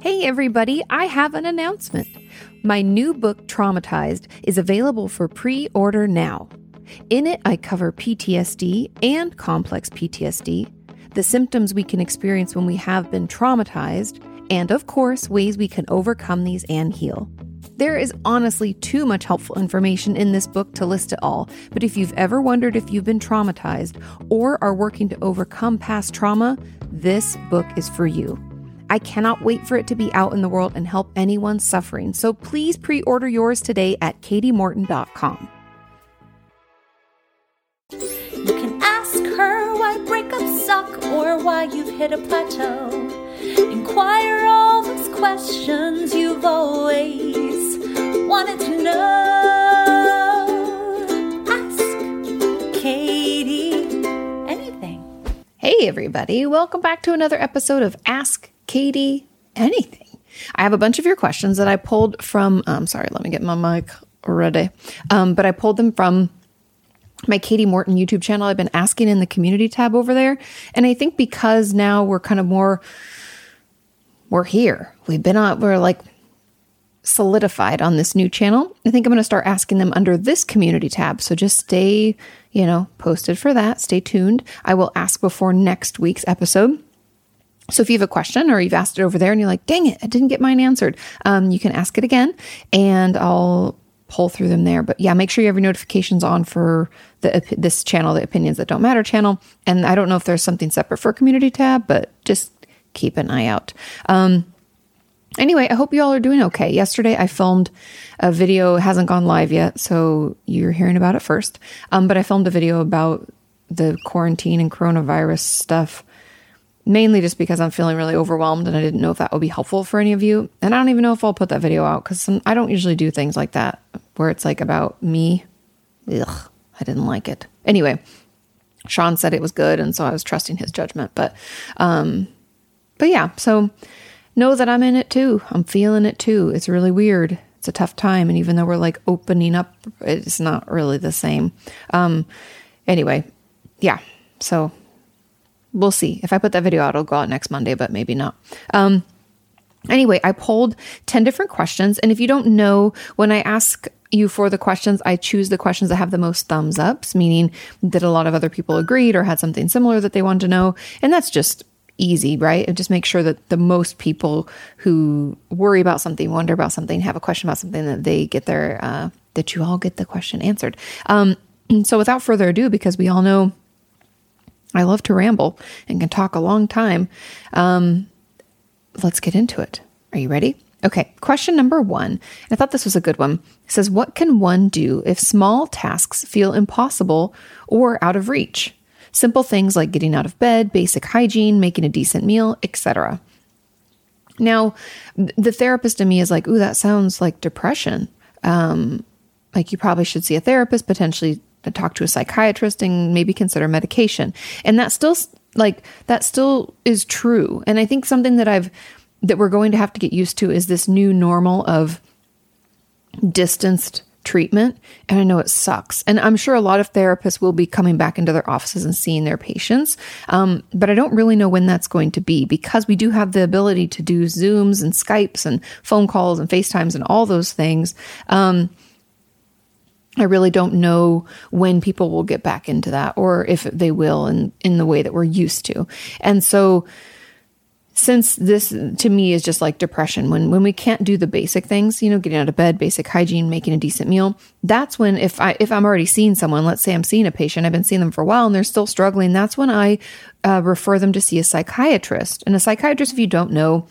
Hey, everybody, I have an announcement. My new book, Traumatized, is available for pre order now. In it, I cover PTSD and complex PTSD, the symptoms we can experience when we have been traumatized, and of course, ways we can overcome these and heal. There is honestly too much helpful information in this book to list it all, but if you've ever wondered if you've been traumatized or are working to overcome past trauma, this book is for you. I cannot wait for it to be out in the world and help anyone suffering, so please pre order yours today at katiemorton.com. You can ask her why breakups suck or why you've hit a plateau. Inquire all those questions you've always wanted to know. Ask Katie anything. Hey, everybody, welcome back to another episode of Ask Katie Anything. I have a bunch of your questions that I pulled from, I'm um, sorry, let me get my mic ready. Um, but I pulled them from my Katie Morton YouTube channel. I've been asking in the community tab over there. And I think because now we're kind of more, we're here. We've been on, we're like solidified on this new channel. I think I'm going to start asking them under this community tab. So just stay, you know, posted for that. Stay tuned. I will ask before next week's episode. So if you have a question or you've asked it over there and you're like, dang it, I didn't get mine answered, um, you can ask it again and I'll pull through them there. But yeah, make sure you have your notifications on for the this channel, the opinions that don't matter channel. And I don't know if there's something separate for community tab, but just keep an eye out. Um, anyway, I hope you all are doing okay. Yesterday I filmed a video, it hasn't gone live yet, so you're hearing about it first. Um, but I filmed a video about the quarantine and coronavirus stuff mainly just because I'm feeling really overwhelmed and I didn't know if that would be helpful for any of you. And I don't even know if I'll put that video out because I don't usually do things like that where it's like about me. Ugh, I didn't like it. Anyway, Sean said it was good, and so I was trusting his judgment. But, um, but yeah, so know that I'm in it too. I'm feeling it too. It's really weird. It's a tough time, and even though we're like opening up, it's not really the same. Um, anyway, yeah. So we'll see. If I put that video out, it'll go out next Monday, but maybe not. Um, anyway, I pulled 10 different questions. And if you don't know, when I ask you for the questions, I choose the questions that have the most thumbs ups, meaning that a lot of other people agreed or had something similar that they wanted to know. And that's just easy, right? And just make sure that the most people who worry about something, wonder about something, have a question about something that they get their, uh, that you all get the question answered. Um, so without further ado, because we all know I love to ramble and can talk a long time. Um, let's get into it. Are you ready? Okay, question number one. I thought this was a good one. It says, What can one do if small tasks feel impossible or out of reach? Simple things like getting out of bed, basic hygiene, making a decent meal, etc. Now, the therapist in me is like, Ooh, that sounds like depression. Um, like you probably should see a therapist, potentially talk to a psychiatrist and maybe consider medication. And that still like that still is true. And I think something that I've that we're going to have to get used to is this new normal of distanced treatment. And I know it sucks. And I'm sure a lot of therapists will be coming back into their offices and seeing their patients. Um, but I don't really know when that's going to be because we do have the ability to do Zooms and Skypes and phone calls and FaceTimes and all those things. Um, I really don't know when people will get back into that or if they will in, in the way that we're used to. And so, since this to me is just like depression, when, when we can't do the basic things, you know, getting out of bed, basic hygiene, making a decent meal, that's when if I, if I'm already seeing someone, let's say I'm seeing a patient, I've been seeing them for a while and they're still struggling. That's when I uh, refer them to see a psychiatrist. And a psychiatrist, if you don't know,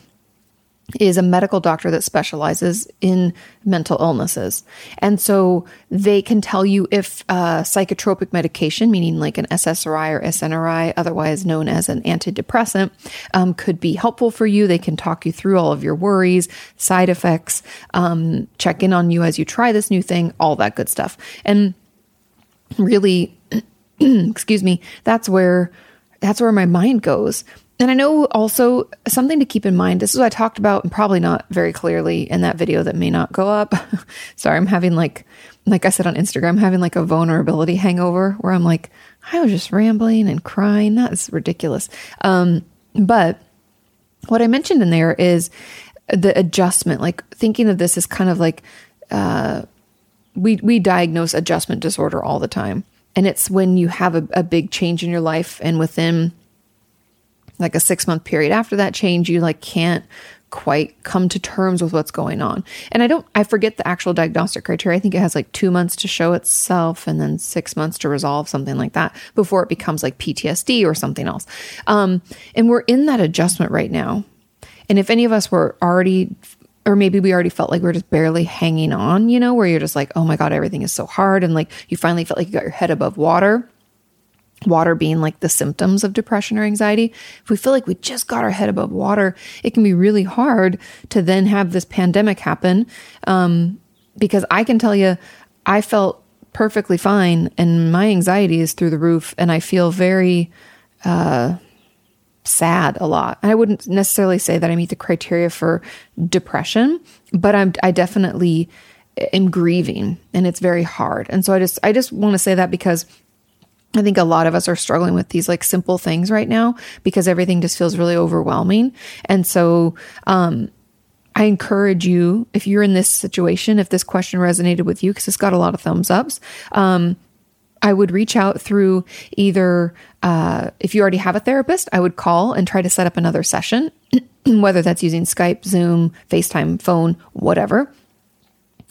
is a medical doctor that specializes in mental illnesses. And so they can tell you if uh, psychotropic medication, meaning like an SSRI or SNRI, otherwise known as an antidepressant, um, could be helpful for you. They can talk you through all of your worries, side effects, um, check in on you as you try this new thing, all that good stuff. And really, excuse me, that's where that's where my mind goes and I know also something to keep in mind. This is what I talked about, and probably not very clearly in that video that may not go up. Sorry, I'm having like, like I said on Instagram, I'm having like a vulnerability hangover where I'm like, I was just rambling and crying. That's ridiculous. Um, but what I mentioned in there is the adjustment, like thinking of this as kind of like uh, we we diagnose adjustment disorder all the time, and it's when you have a, a big change in your life, and within like a six month period after that change, you like can't quite come to terms with what's going on. And I don't, I forget the actual diagnostic criteria. I think it has like two months to show itself and then six months to resolve, something like that, before it becomes like PTSD or something else. Um, and we're in that adjustment right now. And if any of us were already, or maybe we already felt like we are just barely hanging on, you know, where you're just like, oh my God, everything is so hard. And like you finally felt like you got your head above water water being like the symptoms of depression or anxiety, if we feel like we just got our head above water, it can be really hard to then have this pandemic happen. Um, because I can tell you, I felt perfectly fine and my anxiety is through the roof and I feel very, uh, sad a lot. I wouldn't necessarily say that I meet the criteria for depression, but I'm, I definitely am grieving and it's very hard. And so I just, I just want to say that because I think a lot of us are struggling with these like simple things right now because everything just feels really overwhelming. And so, um, I encourage you, if you're in this situation, if this question resonated with you, because it's got a lot of thumbs ups, um, I would reach out through either, uh, if you already have a therapist, I would call and try to set up another session, whether that's using Skype, Zoom, FaceTime, phone, whatever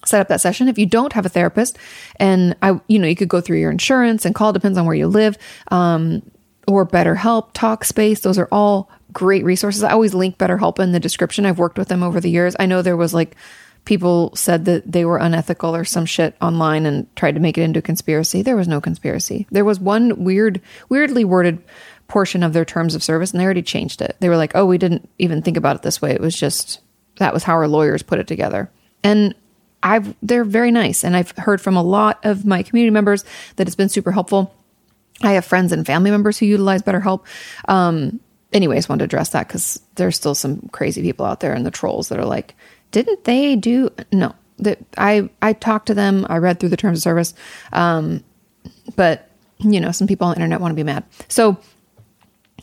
set up that session. If you don't have a therapist, and I, you know, you could go through your insurance and call, depends on where you live, um, or BetterHelp, Talkspace. Those are all great resources. I always link BetterHelp in the description. I've worked with them over the years. I know there was like people said that they were unethical or some shit online and tried to make it into a conspiracy. There was no conspiracy. There was one weird, weirdly worded portion of their terms of service, and they already changed it. They were like, "Oh, we didn't even think about it this way. It was just that was how our lawyers put it together." And I've they're very nice, and I've heard from a lot of my community members that it's been super helpful. I have friends and family members who utilize BetterHelp. Um, anyways, wanted to address that because there's still some crazy people out there and the trolls that are like, didn't they do no? That I I talked to them, I read through the terms of service, um, but you know, some people on the internet want to be mad. So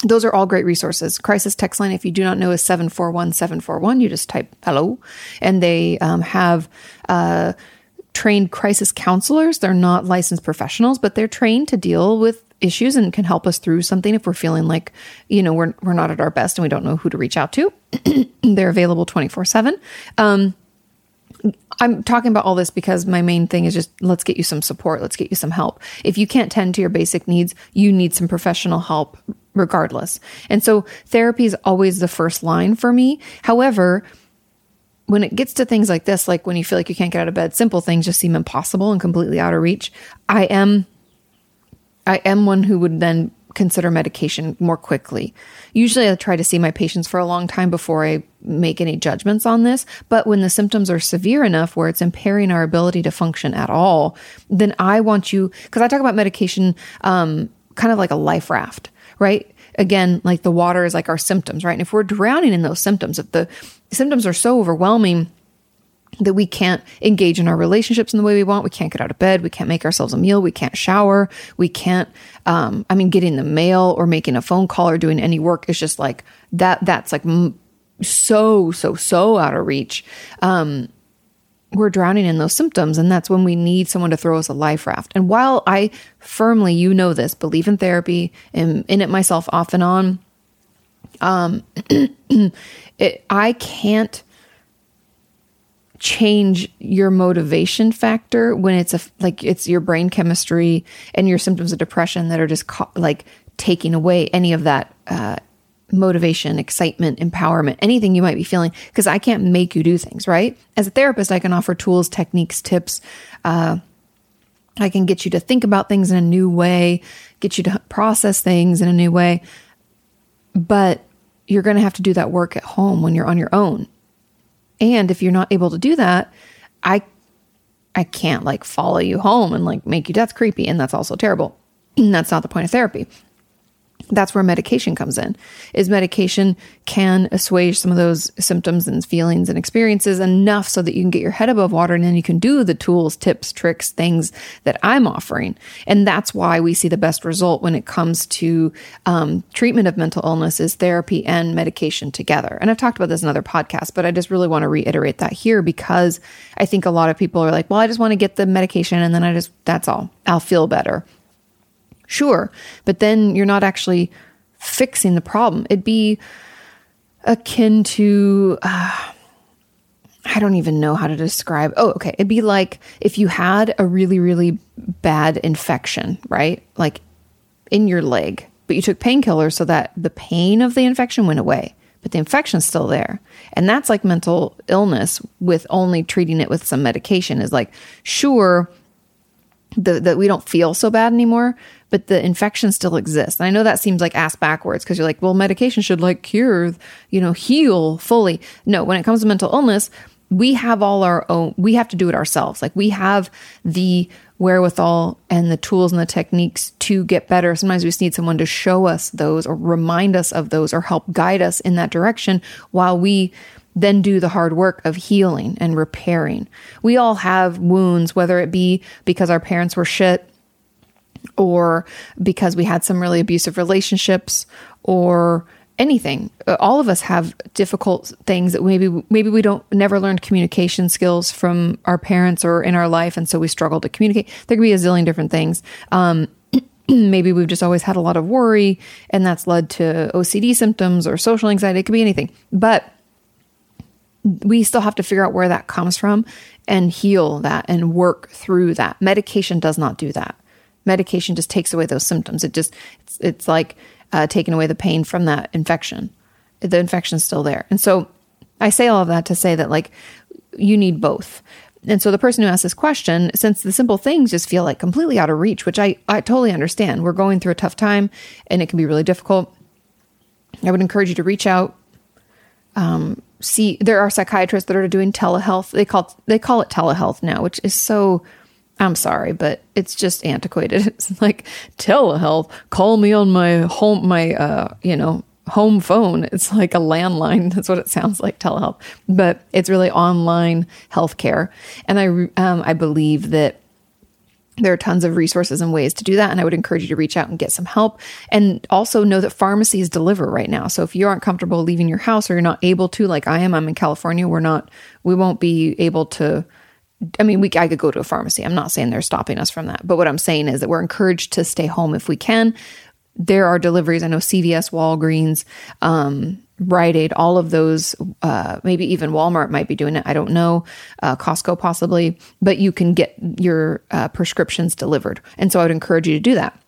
those are all great resources. Crisis text line, if you do not know, is 741 741. You just type hello. And they um, have uh, trained crisis counselors. They're not licensed professionals, but they're trained to deal with issues and can help us through something if we're feeling like, you know, we're, we're not at our best and we don't know who to reach out to. they're available 24 7. Um, I'm talking about all this because my main thing is just let's get you some support, let's get you some help. If you can't tend to your basic needs, you need some professional help regardless. And so therapy is always the first line for me. However, when it gets to things like this, like when you feel like you can't get out of bed, simple things just seem impossible and completely out of reach. I am I am one who would then consider medication more quickly. Usually I try to see my patients for a long time before I make any judgments on this, but when the symptoms are severe enough where it's impairing our ability to function at all, then I want you because I talk about medication um, kind of like a life raft, right? Again, like the water is like our symptoms, right? And if we're drowning in those symptoms, if the symptoms are so overwhelming, that we can't engage in our relationships in the way we want. We can't get out of bed. We can't make ourselves a meal. We can't shower. We can't, um, I mean, getting the mail or making a phone call or doing any work is just like that. That's like so, so, so out of reach. Um, we're drowning in those symptoms. And that's when we need someone to throw us a life raft. And while I firmly, you know this, believe in therapy and in it myself off and on, um, it, I can't change your motivation factor when it's a like it's your brain chemistry and your symptoms of depression that are just like taking away any of that uh, motivation, excitement, empowerment, anything you might be feeling, because I can't make you do things, right? As a therapist, I can offer tools, techniques, tips. Uh, I can get you to think about things in a new way, get you to process things in a new way. But you're going to have to do that work at home when you're on your own. And if you're not able to do that, I I can't like follow you home and like make you that's creepy and that's also terrible. That's not the point of therapy. That's where medication comes in is medication can assuage some of those symptoms and feelings and experiences enough so that you can get your head above water and then you can do the tools tips tricks things that i'm offering. And that's why we see the best result when it comes to um, treatment of mental illness is therapy and medication together. And i've talked about this in other podcasts but i just really want to reiterate that here because i think a lot of people are like well i just want to get the medication and then i just that's all. I'll feel better Sure, but then you're not actually fixing the problem. It'd be akin to, uh, I don't even know how to describe. Oh, okay. It'd be like if you had a really, really bad infection, right? Like in your leg, but you took painkillers so that the pain of the infection went away, but the infection's still there. And that's like mental illness with only treating it with some medication is like, sure, that we don't feel so bad anymore, but the infection still exists. And I know that seems like ass backwards because you're like, well, medication should like cure, you know, heal fully. No, when it comes to mental illness, we have all our own, we have to do it ourselves. Like we have the wherewithal and the tools and the techniques to get better. Sometimes we just need someone to show us those or remind us of those or help guide us in that direction while we then do the hard work of healing and repairing. We all have wounds, whether it be because our parents were shit or because we had some really abusive relationships or anything. Uh, all of us have difficult things that maybe maybe we don't never learned communication skills from our parents or in our life and so we struggle to communicate. There could be a zillion different things. Um, maybe we've just always had a lot of worry and that's led to ocd symptoms or social anxiety. It could be anything. But we still have to figure out where that comes from and heal that and work through that medication does not do that medication just takes away those symptoms. It just it's, it's like uh, taking away the pain from that infection. The infection's still there, and so I say all of that to say that like you need both. And so the person who asked this question, since the simple things just feel like completely out of reach, which I, I totally understand. We're going through a tough time and it can be really difficult. I would encourage you to reach out. Um, see, there are psychiatrists that are doing telehealth. They call they call it telehealth now, which is so I'm sorry, but it's just antiquated. It's like telehealth. Call me on my home, my uh, you know, home phone. It's like a landline. That's what it sounds like. Telehealth, but it's really online healthcare. And I, um, I believe that there are tons of resources and ways to do that. And I would encourage you to reach out and get some help. And also know that pharmacies deliver right now. So if you aren't comfortable leaving your house or you're not able to, like I am, I'm in California, we're not, we won't be able to I mean, we I could go to a pharmacy. I'm not saying they're stopping us from that, but what I'm saying is that we're encouraged to stay home if we can. There are deliveries. I know CVS, Walgreens, um, Rite Aid, all of those. Uh, maybe even Walmart might be doing it. I don't know. Uh, Costco possibly, but you can get your uh, prescriptions delivered, and so I would encourage you to do that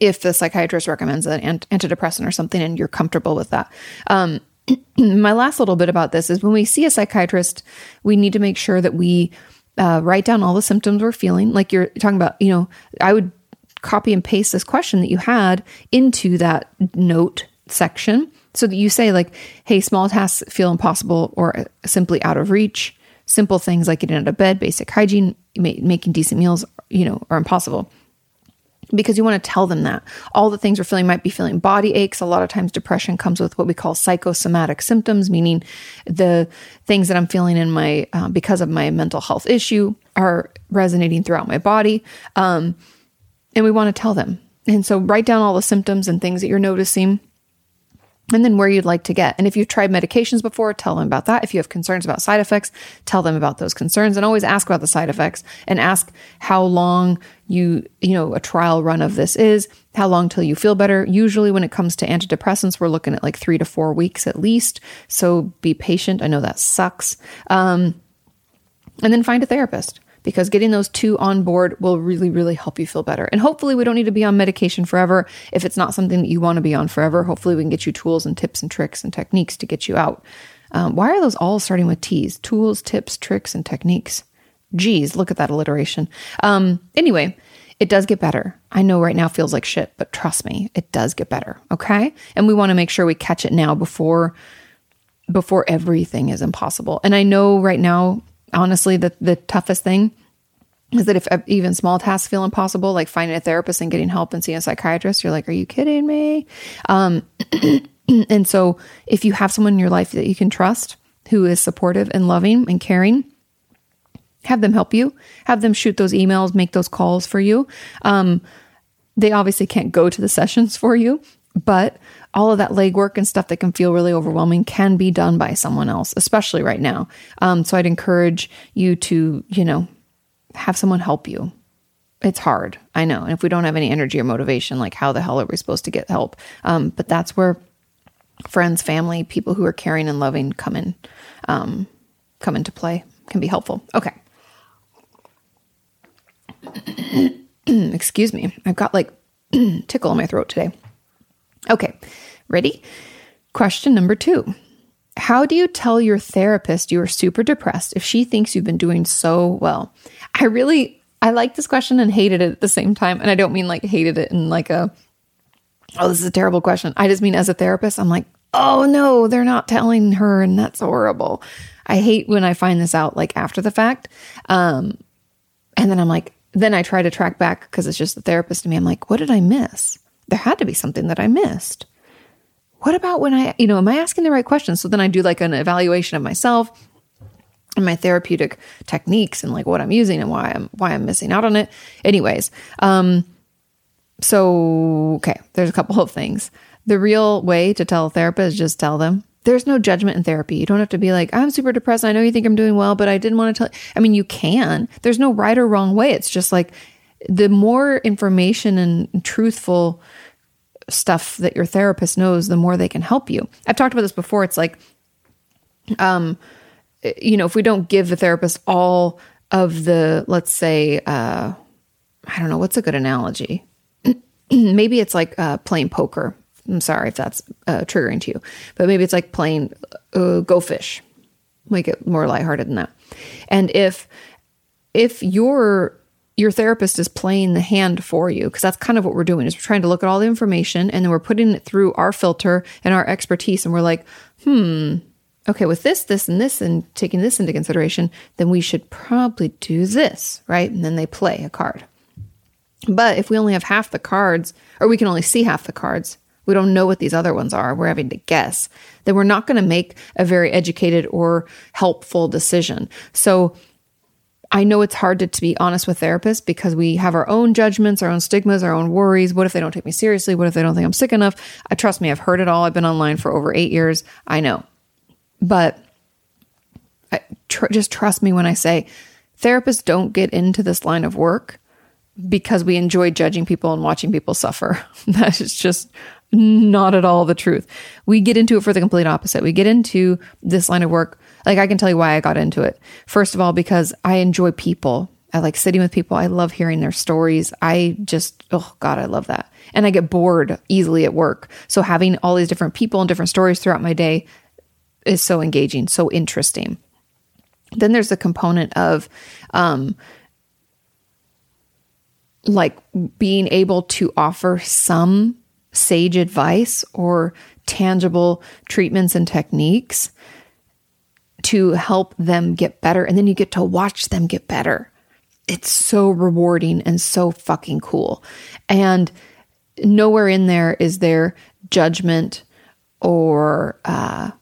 if the psychiatrist recommends an antidepressant or something, and you're comfortable with that. Um, my last little bit about this is when we see a psychiatrist, we need to make sure that we uh, write down all the symptoms we're feeling. Like you're talking about, you know, I would copy and paste this question that you had into that note section so that you say, like, hey, small tasks feel impossible or simply out of reach. Simple things like getting out of bed, basic hygiene, making decent meals, you know, are impossible because you want to tell them that all the things we're feeling might be feeling body aches. A lot of times, depression comes with what we call psychosomatic symptoms, meaning the things that I'm feeling in my uh, because of my mental health issue are resonating throughout my body. Um, and we want to tell them. And so, write down all the symptoms and things that you're noticing and then where you'd like to get. And if you've tried medications before, tell them about that. If you have concerns about side effects, tell them about those concerns and always ask about the side effects and ask how long you, you know, a trial run of this is, how long till you feel better. Usually when it comes to antidepressants, we're looking at like three to four weeks at least. So be patient. I know that sucks. Um, and then find a therapist because getting those two on board will really, really help you feel better. And hopefully, we don't need to be on medication forever. If it's not something that you want to be on forever, hopefully, we can get you tools and tips and tricks and techniques to get you out. Um, why are those all starting with T's? Tools, tips, tricks, and techniques. Geez, look at that alliteration. Um, anyway, it does get better. I know right now feels like shit, but trust me, it does get better. Okay. And we want to make sure we catch it now before before everything is impossible. And I know right now honestly the the toughest thing is that if even small tasks feel impossible, like finding a therapist and getting help and seeing a psychiatrist, you're like, are you kidding me? Um, and so if you have someone in your life that you can trust who is supportive and loving and caring, have them help you, have them shoot those emails, make those calls for you. Um, they obviously can't go to the sessions for you, but all of that legwork and stuff that can feel really overwhelming can be done by someone else, especially right now. Um, so I'd encourage you to, you know, have someone help you. It's hard, I know. And if we don't have any energy or motivation, like how the hell are we supposed to get help? Um, but that's where friends, family, people who are caring and loving come in, um, come into play. Can be helpful. Okay. Excuse me. I've got like tickle in my throat today. Okay, ready? Question number two How do you tell your therapist you are super depressed if she thinks you've been doing so well? I really, I like this question and hated it at the same time. And I don't mean like hated it in like a, oh, this is a terrible question. I just mean as a therapist, I'm like, oh no, they're not telling her and that's horrible. I hate when I find this out like after the fact. Um, and then I'm like, then I try to track back because it's just the therapist to me. I'm like, what did I miss? There had to be something that I missed. What about when I, you know, am I asking the right questions? So then I do like an evaluation of myself and my therapeutic techniques and like what I'm using and why I'm why I'm missing out on it. Anyways, um, so okay, there's a couple of things. The real way to tell a therapist is just tell them there's no judgment in therapy. You don't have to be like, I'm super depressed. I know you think I'm doing well, but I didn't want to tell. I mean, you can. There's no right or wrong way. It's just like the more information and truthful stuff that your therapist knows, the more they can help you. I've talked about this before. It's like, um, you know, if we don't give the therapist all of the, let's say, uh, I don't know, what's a good analogy? Maybe it's like uh, playing poker I'm sorry if that's uh, triggering to you, but maybe it's like playing uh, Go Fish. Make it more lighthearted than that. And if if your your therapist is playing the hand for you, because that's kind of what we're doing is we're trying to look at all the information and then we're putting it through our filter and our expertise, and we're like, hmm, okay, with this, this, and this, and taking this into consideration, then we should probably do this, right? And then they play a card. But if we only have half the cards, or we can only see half the cards, we don't know what these other ones are, we're having to guess, then we're not going to make a very educated or helpful decision. So I know it's hard to, to, be honest with therapists because we have our own judgments, our own stigmas, our own worries. What if they don't take me seriously? What if they don't think I'm sick enough? I trust me, I've heard it all. I've been online for over eight years. I know. But I, tr- just trust me when I say therapists don't get into this line of work because we enjoy judging people and watching people suffer. That is just not at all the truth. We get into it for the complete opposite. We get into this line of work. Like, I can tell you why I got into it. First of all, because I enjoy people. I like sitting with people. I love hearing their stories. I just, oh God, I love that. And I get bored easily at work. So having all these different people and different stories throughout my day is so engaging, so interesting. Then there's the component of, um, like being able to offer some sage advice or tangible treatments and techniques to help them get better. And then you get to watch them get better. It's so rewarding and so fucking cool. And nowhere in there is there judgment or, uh,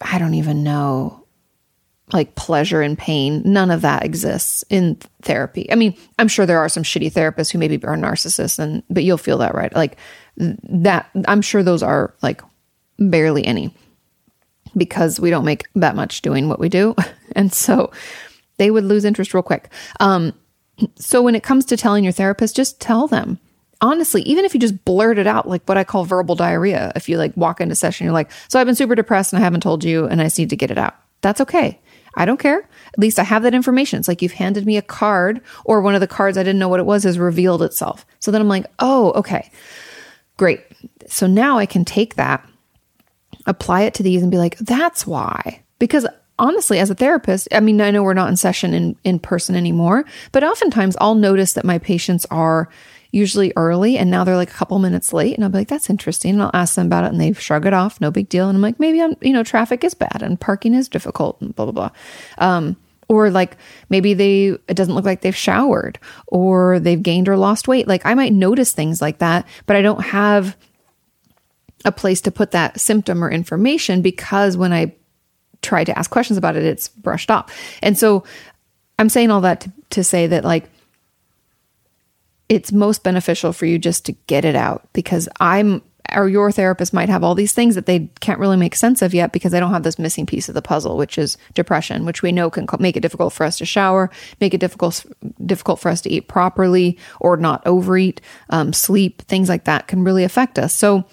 I don't even know, like pleasure and pain. None of that exists in therapy. I mean, I'm sure there are some shitty therapists who maybe are narcissists and but you'll feel that right. Like that I'm sure those are like barely any because we don't make that much doing what we do. And so they would lose interest real quick. Um so when it comes to telling your therapist, just tell them. Honestly, even if you just blurt it out, like what I call verbal diarrhea, if you like walk into session, you're like, so I've been super depressed and I haven't told you and I just need to get it out. That's okay I don't care. At least I have that information. It's like you've handed me a card, or one of the cards I didn't know what it was has revealed itself. So then I'm like, oh, okay, great. So now I can take that, apply it to these, and be like, that's why. Because honestly, as a therapist, I mean, I know we're not in session in, in person anymore, but oftentimes I'll notice that my patients are usually early and now they're like a couple minutes late and I'll be like that's interesting and I'll ask them about it and they shrug it off no big deal and I'm like maybe I'm you know traffic is bad and parking is difficult and blah blah blah. Um, or like maybe they it doesn't look like they've showered or they've gained or lost weight. Like i might notice things like that but i don't have a place to put that symptom or information because when i try to ask questions about it it's brushed off. And so i'm saying all that to, to say that like it's most beneficial for you just to get it out because i'm or your therapist might have all these things that they can't really make sense of yet because they don't have this missing piece of the puzzle, which is depression, which we know can make it difficult for us to shower, make it difficult difficult for us to eat properly or not overeat, um, sleep, things like that can really affect us. So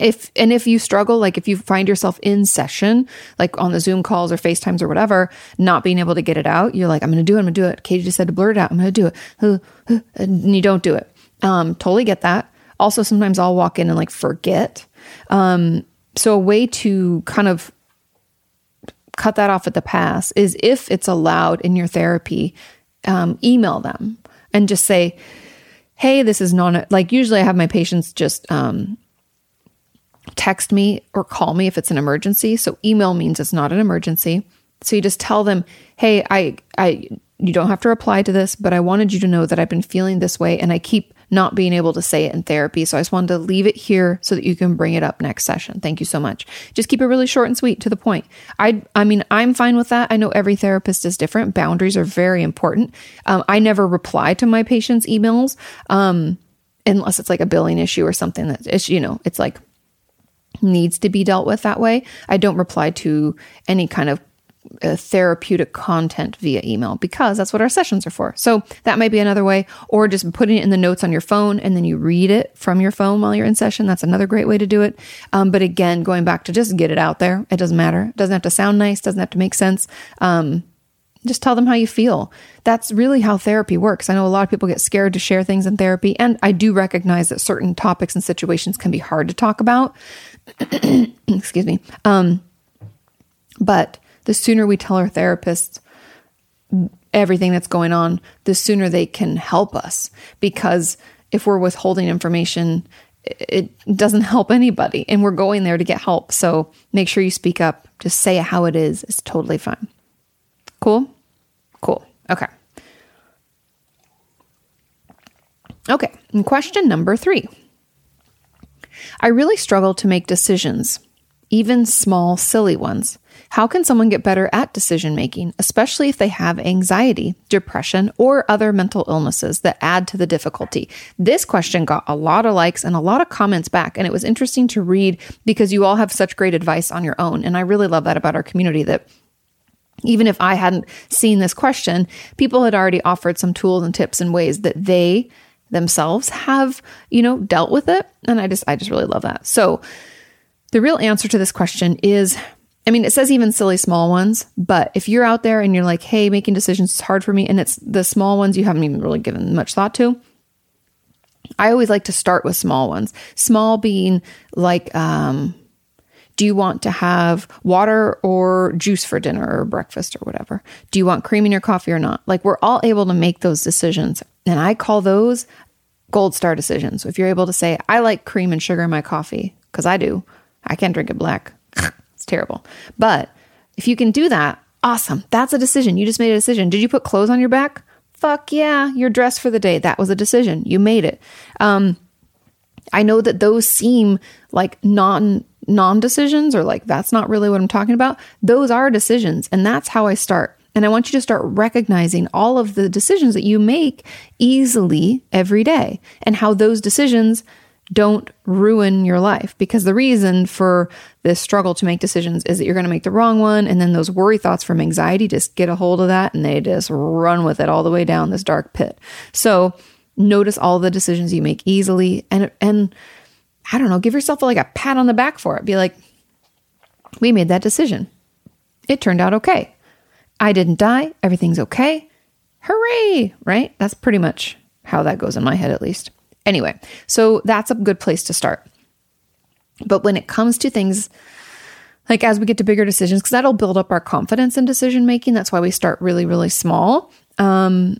if and if you struggle like if you find yourself in session like on the zoom calls or facetimes or whatever not being able to get it out you're like i'm gonna do it i'm gonna do it. Katie just said to blurt it out i'm gonna do it. And you don't do it. Um, totally get that. Also, sometimes I'll walk in and like forget. Um, so, a way to kind of cut that off at the pass is if it's allowed in your therapy, um, email them and just say, hey, this is not like usually I have my patients just um, text me or call me if it's an emergency. So, email means it's not an emergency. So, you just tell them, hey, I, I, you don't have to reply to this, but I wanted you to know that I've been feeling this way and I keep not being able to say it in therapy. So I just wanted to leave it here so that you can bring it up next session. Thank you so much. Just keep it really short and sweet to the point. I I mean, I'm fine with that. I know every therapist is different. Boundaries are very important. Um, I never reply to my patients' emails um, unless it's like a billing issue or something that is, you know, it's like needs to be dealt with that way. I don't reply to any kind of therapeutic content via email because that's what our sessions are for. So that might be another way, or just putting it in the notes on your phone and then you read it from your phone while you're in session. That's another great way to do it. Um, but again, going back to just get it out there. It doesn't matter. It doesn't have to sound nice. Doesn't have to make sense. Um, just tell them how you feel. That's really how therapy works. I know a lot of people get scared to share things in therapy, and I do recognize that certain topics and situations can be hard to talk about. Excuse me. Um, but the sooner we tell our therapists everything that's going on, the sooner they can help us. Because if we're withholding information, it doesn't help anybody. And we're going there to get help. So make sure you speak up. Just say how it is. It's totally fine. Cool? Cool. Okay. Okay. And question number three I really struggle to make decisions, even small, silly ones. How can someone get better at decision making, especially if they have anxiety, depression, or other mental illnesses that add to the difficulty? This question got a lot of likes and a lot of comments back, and it was interesting to read because you all have such great advice on your own. And I really love that about our community that even if I hadn't seen this question, people had already offered some tools and tips and ways that they themselves have, you know, dealt with it. And I just I just really love that. So the real answer to this question is I mean, it says even silly small ones, but if you're out there and you're like, hey, making decisions is hard for me, and it's the small ones you haven't even really given much thought to, I always like to start with small ones. Small being like, um, do you want to have water or juice for dinner or breakfast or whatever? Do you want cream in your coffee or not? Like, we're all able to make those decisions. And I call those gold star decisions. So if you're able to say, I like cream and sugar in my coffee, because I do, I can't drink it black. It's terrible. But if you can do that, awesome. That's a decision. You just made a decision. Did you put clothes on your back? Fuck yeah, you're dressed for the day. That was a decision. You made it. Um, I know that those seem like non non decisions or like that's not really what I'm talking about. Those are decisions, and that's how I start. And I want you to start recognizing all of the decisions that you make easily every day and how those decisions don't ruin your life because the reason for this struggle to make decisions is that you're going to make the wrong one and then those worry thoughts from anxiety just get a hold of that and they just run with it all the way down this dark pit. So notice all the decisions you make easily and and I don't know, give yourself like a pat on the back for it. Be like we made that decision. It turned out okay. I didn't die. Everything's okay. Hooray, right? That's pretty much how that goes in my head at least. Anyway, so that's a good place to start. But when it comes to things like as we get to bigger decisions, because that'll build up our confidence in decision making. That's why we start really, really small. Um,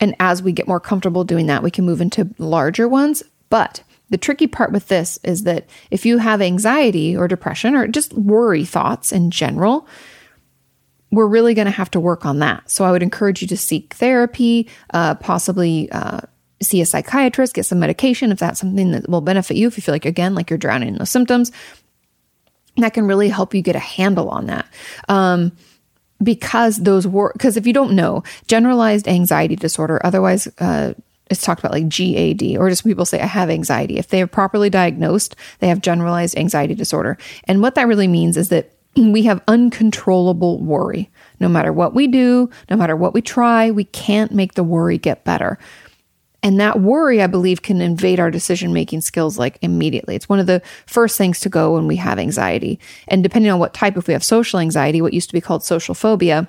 and as we get more comfortable doing that, we can move into larger ones. But the tricky part with this is that if you have anxiety or depression or just worry thoughts in general, we're really going to have to work on that. So I would encourage you to seek therapy, uh, possibly uh, see a psychiatrist, get some medication if that's something that will benefit you. If you feel like, again, like you're drowning in those symptoms, that can really help you get a handle on that. Um, because those were, because if you don't know, generalized anxiety disorder, otherwise, uh, it's talked about like GAD, or just people say, I have anxiety. If they are properly diagnosed, they have generalized anxiety disorder. And what that really means is that we have uncontrollable worry. No matter what we do, no matter what we try, we can't make the worry get better. And that worry, I believe, can invade our decision making skills like immediately. It's one of the first things to go when we have anxiety. And depending on what type, if we have social anxiety, what used to be called social phobia,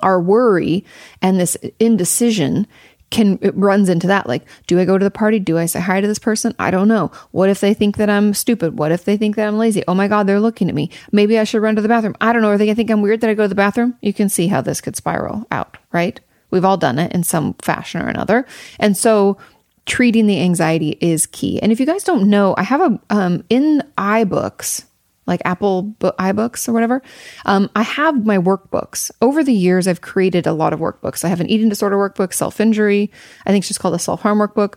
our worry and this indecision can it runs into that like do i go to the party? Do i say hi to this person? I don't know. What if they think that i'm stupid? What if they think that i'm lazy? Oh my god they're looking at me. Maybe i should run to the bathroom. I don't know. Are they gonna think i'm weird that i go to the bathroom. You can see how this could spiral out right? We've all done it in some fashion or another. And so treating the anxiety is key. And if you guys don't know, I have a um, in iBooks, like Apple book, iBooks or whatever. Um, I have my workbooks. Over the years, I've created a lot of workbooks. I have an eating disorder workbook, self injury. I think it's just called a self harm workbook,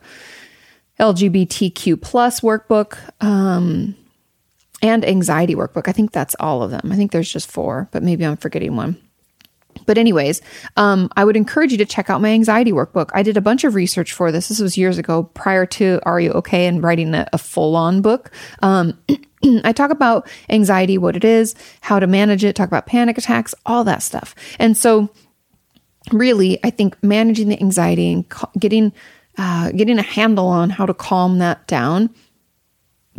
LGBTQ plus workbook, um, and anxiety workbook. I think that's all of them. I think there's just four, but maybe I'm forgetting one. But, anyways, um, I would encourage you to check out my anxiety workbook. I did a bunch of research for this. This was years ago prior to Are You Okay and writing a, a full on book. Um, I talk about anxiety, what it is, how to manage it, talk about panic attacks, all that stuff. And so, really, I think managing the anxiety and getting uh, getting a handle on how to calm that down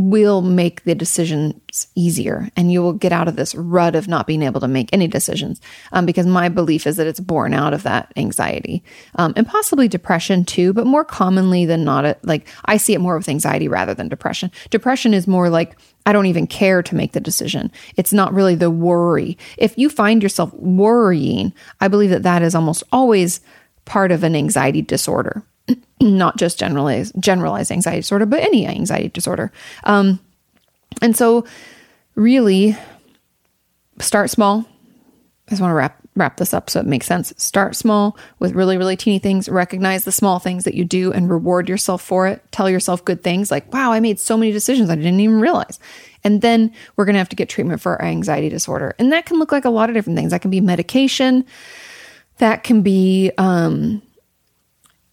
will make the decisions easier. And you will get out of this rut of not being able to make any decisions um, because my belief is that it's born out of that anxiety. Um, and possibly depression too but more commonly than not like i see it more with anxiety rather than depression. Depression is more like i don't even care to make the decision it's not really the worry if you find yourself worrying i believe that that is almost always part of an anxiety disorder not just generalized generalized anxiety disorder, but any anxiety disorder. Um, and so, really, start small. I just want to wrap wrap this up so it makes sense. Start small with really really teeny things. Recognize the small things that you do and reward yourself for it. Tell yourself good things like, "Wow, I made so many decisions I didn't even realize." And then we're going to have to get treatment for our anxiety disorder, and that can look like a lot of different things. That can be medication. That can be um,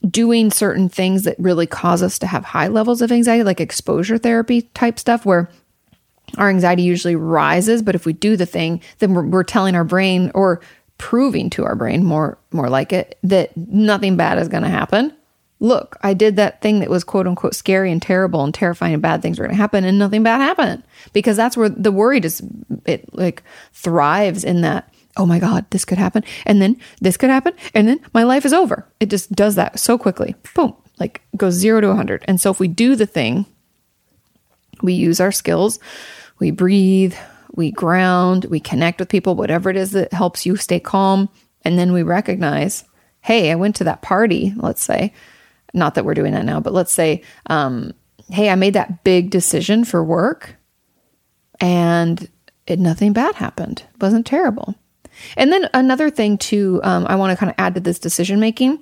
doing certain things that really cause us to have high levels of anxiety, like exposure therapy type stuff, where our anxiety usually rises. But if we do the thing, then we're, we're telling our brain or proving to our brain more more like it that nothing bad is going to happen. Look, I did that thing that was quote unquote scary and terrible and terrifying and bad things were going to happen and nothing bad happened because that's where the worry just it like thrives in that oh my God, this could happen. And then this could happen. And then my life is over. It just does that so quickly. Boom, like goes zero to 100. And so if we do the thing, we use our skills, we breathe, we ground, we connect with people, whatever it is that helps you stay calm. And then we recognize, hey, I went to that party, let's say. Not that we're doing that now, but let's say, um, hey, I made that big decision for work and it, nothing bad happened. It wasn't terrible. And then another thing too, um, I want to kind of add to this decision making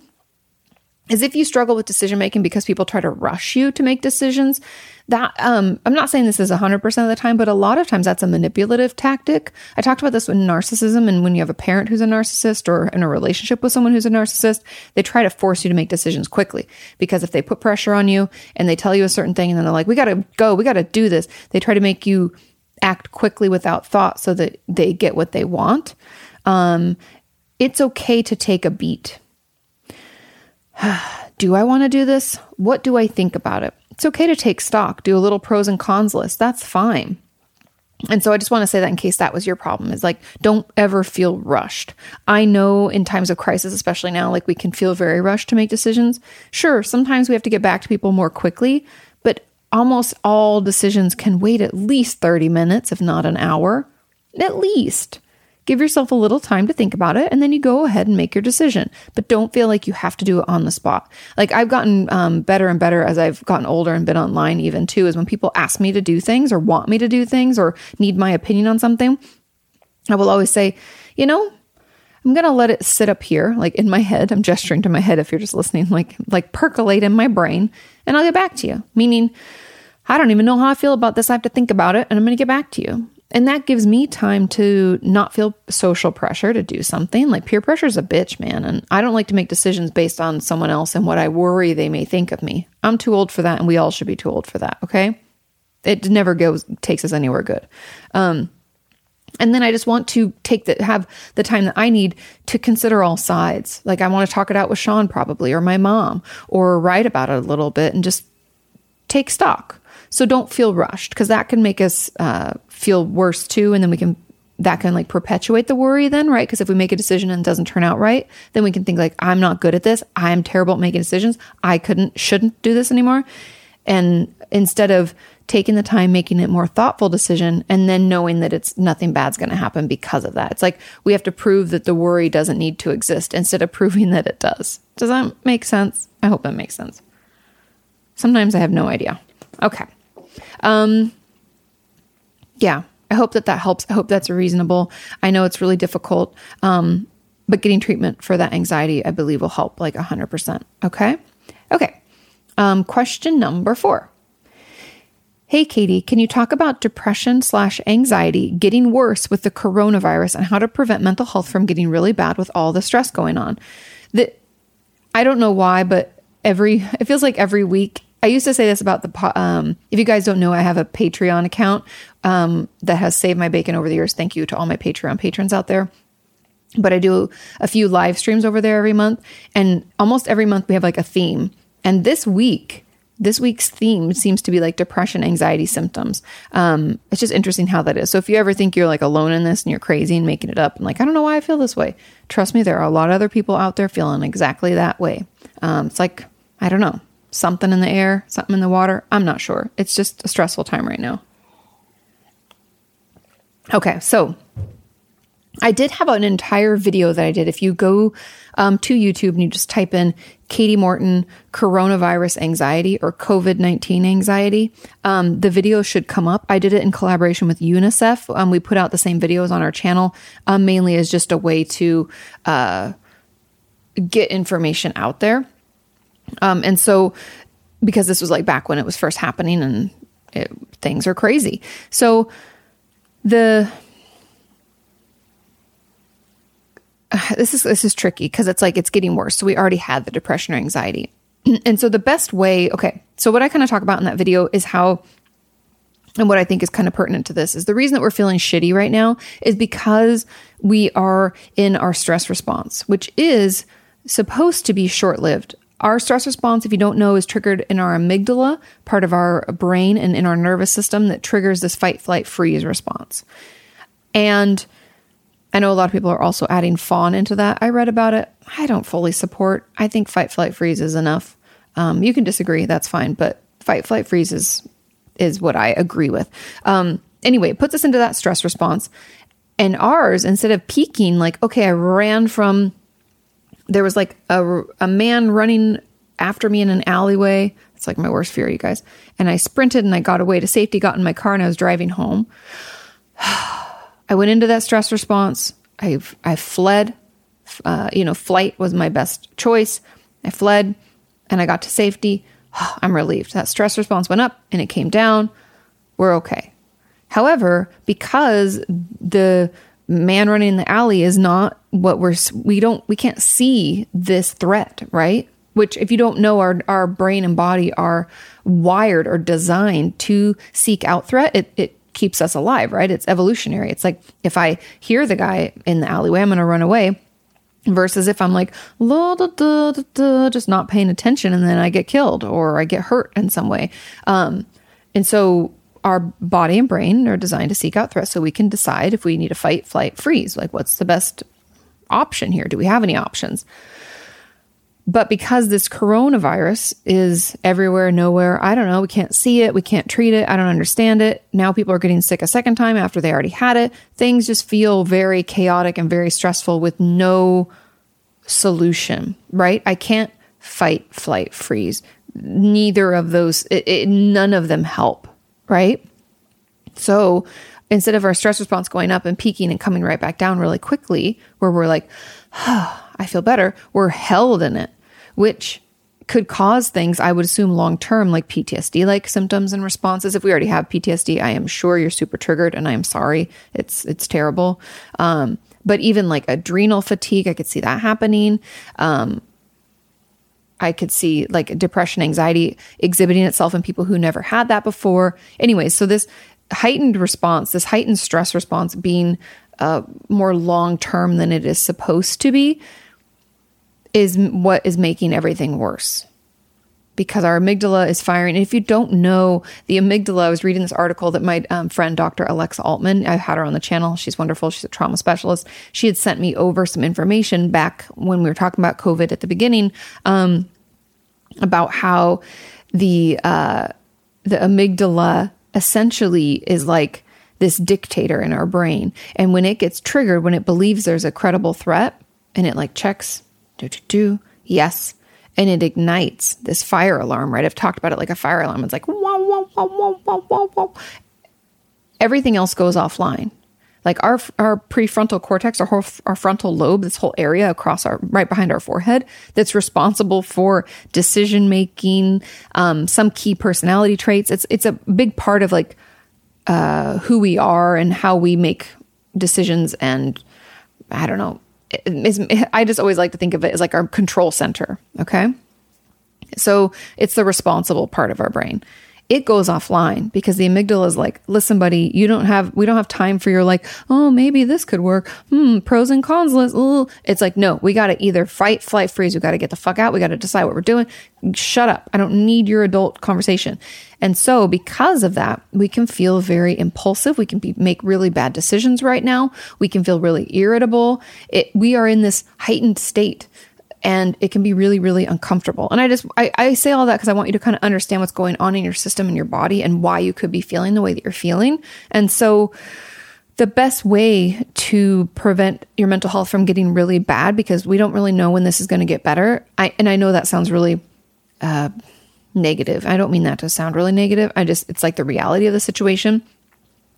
is if you struggle with decision making because people try to rush you to make decisions that um, i'm not saying this is 100% of the time but a lot of times that's a manipulative tactic i talked about this with narcissism and when you have a parent who's a narcissist or in a relationship with someone who's a narcissist they try to force you to make decisions quickly because if they put pressure on you and they tell you a certain thing and then they're like we gotta go we gotta do this they try to make you act quickly without thought so that they get what they want um, it's okay to take a beat. do I want to do this? What do I think about it? It's okay to take stock, do a little pros and cons list. That's fine. And so I just want to say that in case that was your problem is like, don't ever feel rushed. I know in times of crisis, especially now, like we can feel very rushed to make decisions. Sure, sometimes we have to get back to people more quickly, but almost all decisions can wait at least 30 minutes, if not an hour. At least. Give yourself a little time to think about it and then you go ahead and make your decision. But don't feel like you have to do it on the spot. Like I've gotten um, better and better as I've gotten older and been online, even too, is when people ask me to do things or want me to do things or need my opinion on something, I will always say, you know, I'm going to let it sit up here, like in my head. I'm gesturing to my head if you're just listening, like, like percolate in my brain, and I'll get back to you. Meaning, I don't even know how I feel about this. I have to think about it, and I'm going to get back to you. And that gives me time to not feel social pressure to do something. Like peer pressure is a bitch, man. And I don't like to make decisions based on someone else and what I worry they may think of me. I'm too old for that, and we all should be too old for that. Okay. It never goes, takes us anywhere good. Um, and then I just want to take the have the time that I need to consider all sides. Like I want to talk it out with Sean probably or my mom or write about it a little bit and just take stock. So don't feel rushed because that can make us uh, feel worse too. And then we can, that can like perpetuate the worry then, right? Because if we make a decision and it doesn't turn out right, then we can think like, I'm not good at this. I'm terrible at making decisions. I couldn't, shouldn't do this anymore. And instead of taking the time, making it more thoughtful decision, and then knowing that it's nothing bad's going to happen because of that. It's like we have to prove that the worry doesn't need to exist instead of proving that it does. Does that make sense? I hope that makes sense. Sometimes I have no idea. Okay. Um, yeah, I hope that that helps. I hope that's reasonable. I know it's really difficult, um, but getting treatment for that anxiety, I believe, will help like 100%. Okay. Okay. Um, question number four. Hey, Katie, can you talk about depression slash anxiety getting worse with the coronavirus and how to prevent mental health from getting really bad with all the stress going on? That I don't know why, but every it feels like every week I used to say this about the. Um, if you guys don't know, I have a Patreon account um, that has saved my bacon over the years. Thank you to all my Patreon patrons out there. But I do a few live streams over there every month, and almost every month we have like a theme. And this week, this week's theme seems to be like depression, anxiety symptoms. Um, it's just interesting how that is. So if you ever think you're like alone in this and you're crazy and making it up and like, I don't know why I feel this way, trust me, there are a lot of other people out there feeling exactly that way. Um, it's like, I don't know, something in the air, something in the water. I'm not sure. It's just a stressful time right now. Okay, so I did have an entire video that I did. If you go um, to YouTube and you just type in Katie Morton coronavirus anxiety or COVID 19 anxiety, um, the video should come up. I did it in collaboration with UNICEF. Um, we put out the same videos on our channel, um, mainly as just a way to uh, get information out there. Um, and so, because this was like back when it was first happening and it, things are crazy. So, the this is this is tricky because it's like it's getting worse. So we already had the depression or anxiety. and so the best way, okay. So what I kind of talk about in that video is how and what I think is kind of pertinent to this is the reason that we're feeling shitty right now is because we are in our stress response, which is supposed to be short lived. Our stress response, if you don't know, is triggered in our amygdala, part of our brain and in our nervous system that triggers this fight, flight, freeze response. And I know a lot of people are also adding fawn into that. I read about it. I don't fully support. I think fight, flight, freeze is enough. Um, you can disagree, that's fine, but fight, flight, freeze is is what I agree with. Um, anyway, it puts us into that stress response. And ours, instead of peaking, like, okay, I ran from there was like a, a man running after me in an alleyway. It's like my worst fear, you guys. And I sprinted and I got away to safety, got in my car, and I was driving home. I went into that stress response. I I fled. Uh, you know, flight was my best choice. I fled, and I got to safety. I'm relieved. That stress response went up and it came down. We're okay. However, because the man running in the alley is not what we're we don't we can't see this threat right? Which if you don't know our our brain and body are wired or designed to seek out threat. It it keeps us alive right? It's evolutionary. It's like if i hear the guy in the alleyway i'm going to run away versus if i'm like da, da, da, just not paying attention and then i get killed or i get hurt in some way. Um and so our body and brain are designed to seek out threats so we can decide if we need to fight, flight, freeze. Like, what's the best option here? Do we have any options? But because this coronavirus is everywhere, nowhere, I don't know, we can't see it, we can't treat it, I don't understand it. Now people are getting sick a second time after they already had it. Things just feel very chaotic and very stressful with no solution, right? I can't fight, flight, freeze. Neither of those, it, it, none of them help right? So instead of our stress response going up and peaking and coming right back down really quickly, where we're like, oh, I feel better, we're held in it, which could cause things, I would assume long term, like PTSD like symptoms and responses. If we already have PTSD, I am sure you're super triggered and I am sorry. It's it's terrible. Um, but even like adrenal fatigue, I could see that happening. Um, I could see like depression, anxiety exhibiting itself in people who never had that before. Anyways, so this heightened response, this heightened stress response being uh, more long term than it is supposed to be, is what is making everything worse. Because our amygdala is firing. And if you don't know the amygdala, I was reading this article that my um, friend, Dr. Alexa Altman, I've had her on the channel. She's wonderful. She's a trauma specialist. She had sent me over some information back when we were talking about COVID at the beginning um, about how the uh, the amygdala essentially is like this dictator in our brain. And when it gets triggered, when it believes there's a credible threat and it like checks, do, do, do, yes. And it ignites this fire alarm, right? I've talked about it like a fire alarm. It's like, wah, wah, wah, wah, wah, wah, wah. everything else goes offline. Like our our prefrontal cortex, our whole, our frontal lobe, this whole area across our right behind our forehead, that's responsible for decision making, um, some key personality traits. It's it's a big part of like uh, who we are and how we make decisions. And I don't know. I just always like to think of it as like our control center. Okay. So it's the responsible part of our brain it goes offline because the amygdala is like, listen, buddy, you don't have, we don't have time for your like, oh, maybe this could work. Hmm, pros and cons list. It's like, no, we got to either fight, flight, freeze. We got to get the fuck out. We got to decide what we're doing. Shut up. I don't need your adult conversation. And so because of that, we can feel very impulsive. We can be, make really bad decisions right now. We can feel really irritable. It, we are in this heightened state and it can be really really uncomfortable. And i just i, I say all that because i want you to kind of understand what's going on in your system and your body and why you could be feeling the way that you're feeling. And so the best way to prevent your mental health from getting really bad because we don't really know when this is going to get better i and i know that sounds really uh, negative. I don't mean that to sound really negative. I just it's like the reality of the situation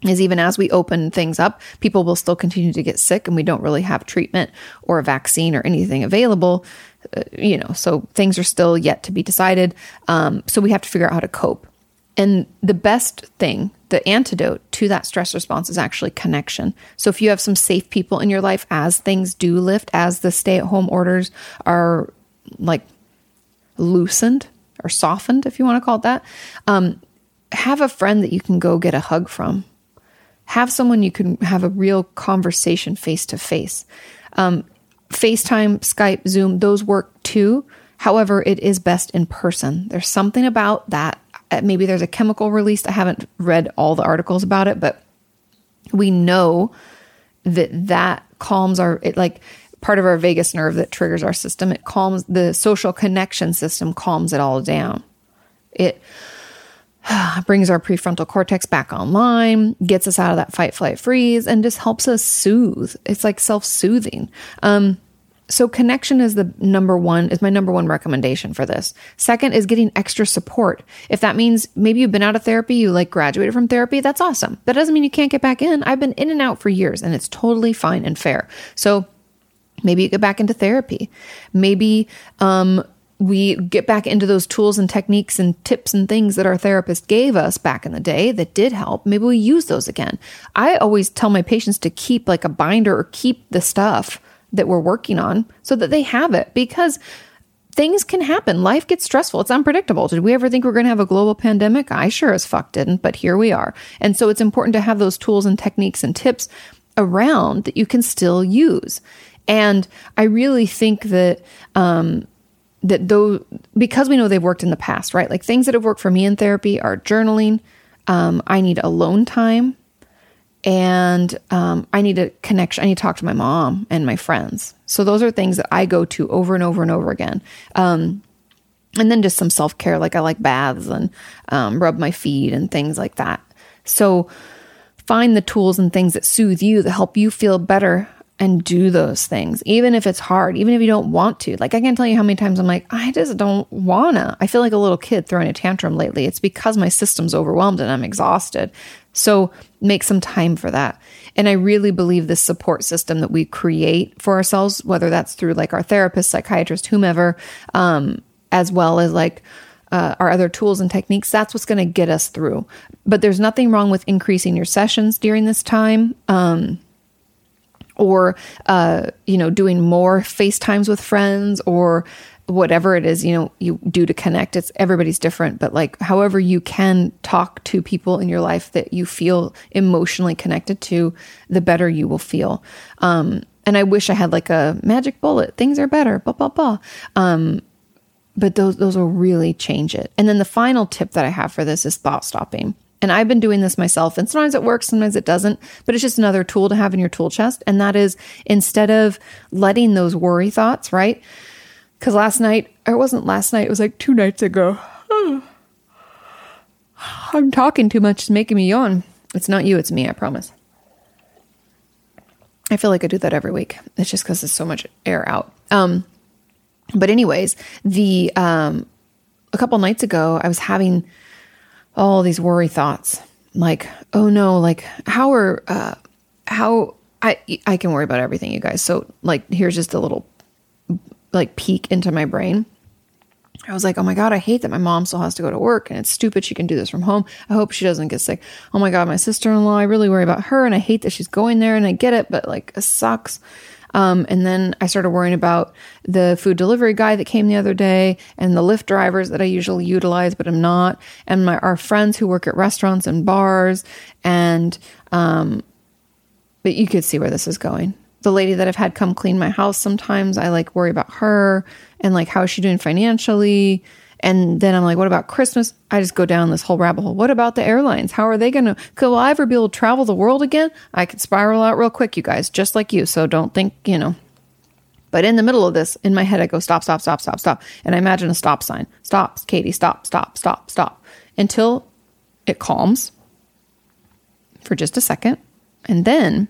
is even as we open things up, people will still continue to get sick and we don't really have treatment or a vaccine or anything available. Uh, you know, so things are still yet to be decided. Um, so we have to figure out how to cope. And the best thing, the antidote to that stress response is actually connection. So if you have some safe people in your life as things do lift, as the stay at home orders are like loosened or softened, if you want to call it that, um, have a friend that you can go get a hug from have someone you can have a real conversation face to face. FaceTime, Skype, Zoom, those work too. However, it is best in person. There's something about that. Uh, maybe there's a chemical released. I haven't read all the articles about it, but we know that that calms our it like part of our vagus nerve that triggers our system. It calms the social connection system, calms it all down. It brings our prefrontal cortex back online, gets us out of that fight, flight, freeze, and just helps us soothe. It's like self soothing. Um, so connection is the number one is my number one recommendation for this. Second is getting extra support. If that means maybe you've been out of therapy, you like graduated from therapy, that's awesome. That doesn't mean you can't get back in. I've been in and out for years and it's totally fine and fair. So maybe you get back into therapy. Maybe um we get back into those tools and techniques and tips and things that our therapist gave us back in the day that did help. Maybe we use those again. I always tell my patients to keep like a binder or keep the stuff that we're working on so that they have it because things can happen. Life gets stressful. It's unpredictable. Did we ever think we are going to have a global pandemic? I sure as fuck didn't, but here we are. And so it's important to have those tools and techniques and tips around that you can still use. And I really think that, um, that though because we know they've worked in the past, right? Like things that have worked for me in therapy are journaling. Um, I need alone time, and um, I need a connection. I need to talk to my mom and my friends. So those are things that I go to over and over and over again. Um, and then just some self care, like I like baths and um, rub my feet and things like that. So find the tools and things that soothe you that help you feel better and do those things, even if it's hard, even if you don't want to. Like, I can't tell you how many times I'm like, I just don't wanna. I feel like a little kid throwing a tantrum lately. It's because my system's overwhelmed and I'm exhausted. So, make some time for that. And I really believe this support system that we create for ourselves, whether that's through like our therapist, psychiatrist, whomever, um, as well as like, uh, our other tools and techniques, that's what's going to get us through. But there's nothing wrong with increasing your sessions during this time. Um, or uh, you know doing more facetimes with friends or whatever it is you know you do to connect. It's everybody's different but like however you can talk to people in your life that you feel emotionally connected to the better you will feel. Um, and i wish i had like a magic bullet. Things are better blah blah blah. Um, but those those will really change it. And then the final tip that i have for this is thought stopping and I've been doing this myself, and sometimes it works, sometimes it doesn't, but it's just another tool to have in your tool chest. And that is instead of letting those worry thoughts, right? Because last night, or it wasn't last night, it was like two nights ago. I'm talking too much, it's making me yawn. It's not you, it's me, I promise. I feel like I do that every week. It's just because there's so much air out. Um, but anyways, the um, a couple nights ago, I was having all these worry thoughts like oh no like how are uh how i i can worry about everything you guys so like here's just a little like peek into my brain I was like, oh my God, I hate that my mom still has to go to work and it's stupid she can do this from home. I hope she doesn't get sick. Oh my God, my sister in law, I really worry about her and I hate that she's going there and I get it, but like it sucks. Um, and then I started worrying about the food delivery guy that came the other day and the Lyft drivers that I usually utilize, but I'm not, and my our friends who work at restaurants and bars. And um, but you could see where this is going. The lady that I've had come clean my house sometimes, I like worry about her and like how is she doing financially and then I'm like, what about Christmas? I just go down this whole rabbit hole. What about the airlines? How are they going to, could I ever be able to travel the world again? I could spiral out real quick, you guys, just like you. So don't think, you know. But in the middle of this, in my head, I go, stop, stop, stop, stop, stop. And I imagine a stop sign. Stop, Katie, stop, stop, stop, stop. Until it calms for just a second. And then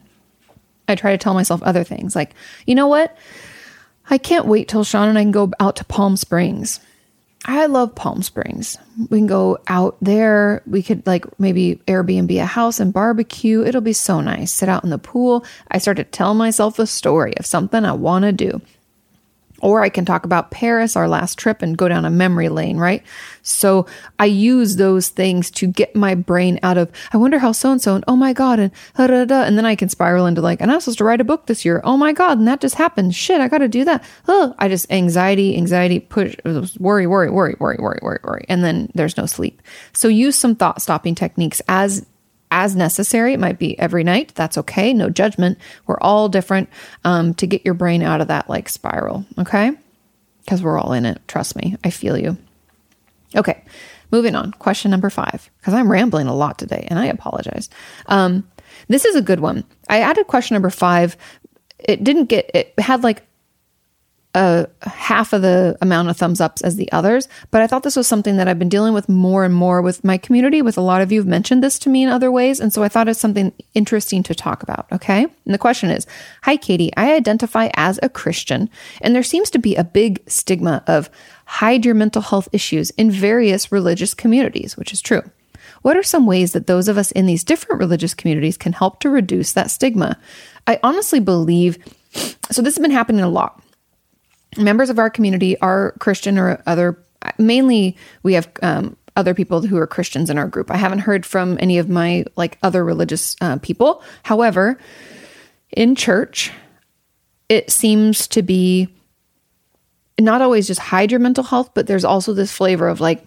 I try to tell myself other things like, you know what? I can't wait till Sean and I can go out to Palm Springs I love Palm Springs. We can go out there. We could like maybe Airbnb a house and barbecue. It'll be so nice. Sit out in the pool. I start to tell myself a story of something I want to do. Or I can talk about Paris, our last trip, and go down a memory lane, right? So I use those things to get my brain out of, I wonder how so and so, and oh my God, and da, da, da, and then I can spiral into like, and I'm supposed to write a book this year. Oh my God, and that just happened. Shit, I got to do that. Oh, I just anxiety, anxiety, push, worry, worry, worry, worry, worry, worry, worry. And then there's no sleep. So use some thought stopping techniques as as necessary. It might be every night. That's okay. No judgment. We're all different um, to get your brain out of that like spiral. Okay. Because we're all in it. Trust me. I feel you. Okay. Moving on. Question number five. Because I'm rambling a lot today and I apologize. Um, this is a good one. I added question number five. It didn't get, it had like a half of the amount of thumbs ups as the others. But I thought this was something that I've been dealing with more and more with my community, with a lot of you have mentioned this to me in other ways. And so I thought it's something interesting to talk about. Okay. And the question is Hi, Katie. I identify as a Christian, and there seems to be a big stigma of hide your mental health issues in various religious communities, which is true. What are some ways that those of us in these different religious communities can help to reduce that stigma? I honestly believe so. This has been happening a lot members of our community are Christian or other. Mainly, we have um, other people who are Christians in our group. I haven't heard from any of my like other religious uh, people. However, in church, it seems to be not always just hide your mental health, but there's also this flavor of like,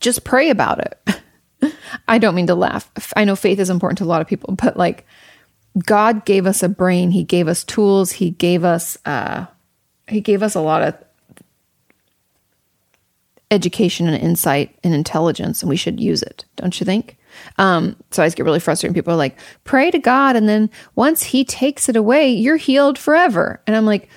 just pray about it. I don't mean to laugh. I know faith is important to a lot of people, but like, God gave us a brain, He gave us tools, He gave us, uh, he gave us a lot of education and insight and intelligence, and we should use it, don't you think? Um, so I just get really frustrated. People are like, pray to God, and then once He takes it away, you're healed forever. And I'm like,